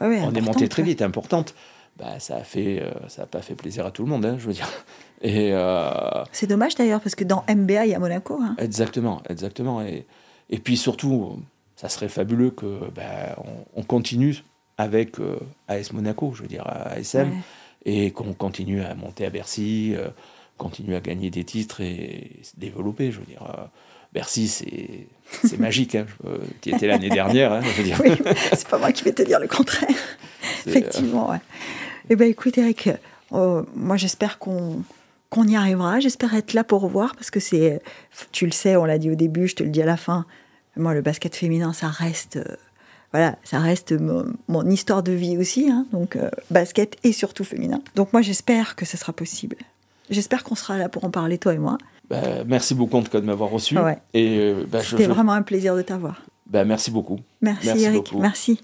[SPEAKER 2] on est monté très vite, importante. Bah, ça a fait, euh, ça a pas fait plaisir à tout le monde, hein, je veux dire. Et euh,
[SPEAKER 1] c'est dommage d'ailleurs parce que dans MBA il y a Monaco. Hein.
[SPEAKER 2] Exactement, exactement. Et, et puis surtout, ça serait fabuleux que bah, on, continue avec euh, AS Monaco, je veux dire ASM, et qu'on continue à monter à Bercy, continue à gagner des titres et se développer, je veux dire. Bercy, c'est magique. Hein. Tu étais l'année dernière, hein, je veux dire.
[SPEAKER 1] Oui, c'est pas moi qui vais te dire le contraire. Effectivement, ouais. Eh bien, écoute, Eric, euh, moi, j'espère qu'on qu'on y arrivera. J'espère être là pour voir parce que c'est, tu le sais, on l'a dit au début, je te le dis à la fin. Moi, le basket féminin, ça reste, euh, voilà, ça reste mon, histoire de vie aussi. Hein. donc, euh, basket et surtout féminin. Donc, moi, j'espère que ce sera possible. J'espère qu'on sera là pour en parler, toi et moi.
[SPEAKER 2] Bah, merci beaucoup en tout cas de m'avoir reçu.
[SPEAKER 1] Et euh, bah, C'était vraiment un plaisir de t'avoir.
[SPEAKER 2] Bah, merci beaucoup.
[SPEAKER 1] Merci, Eric. Merci.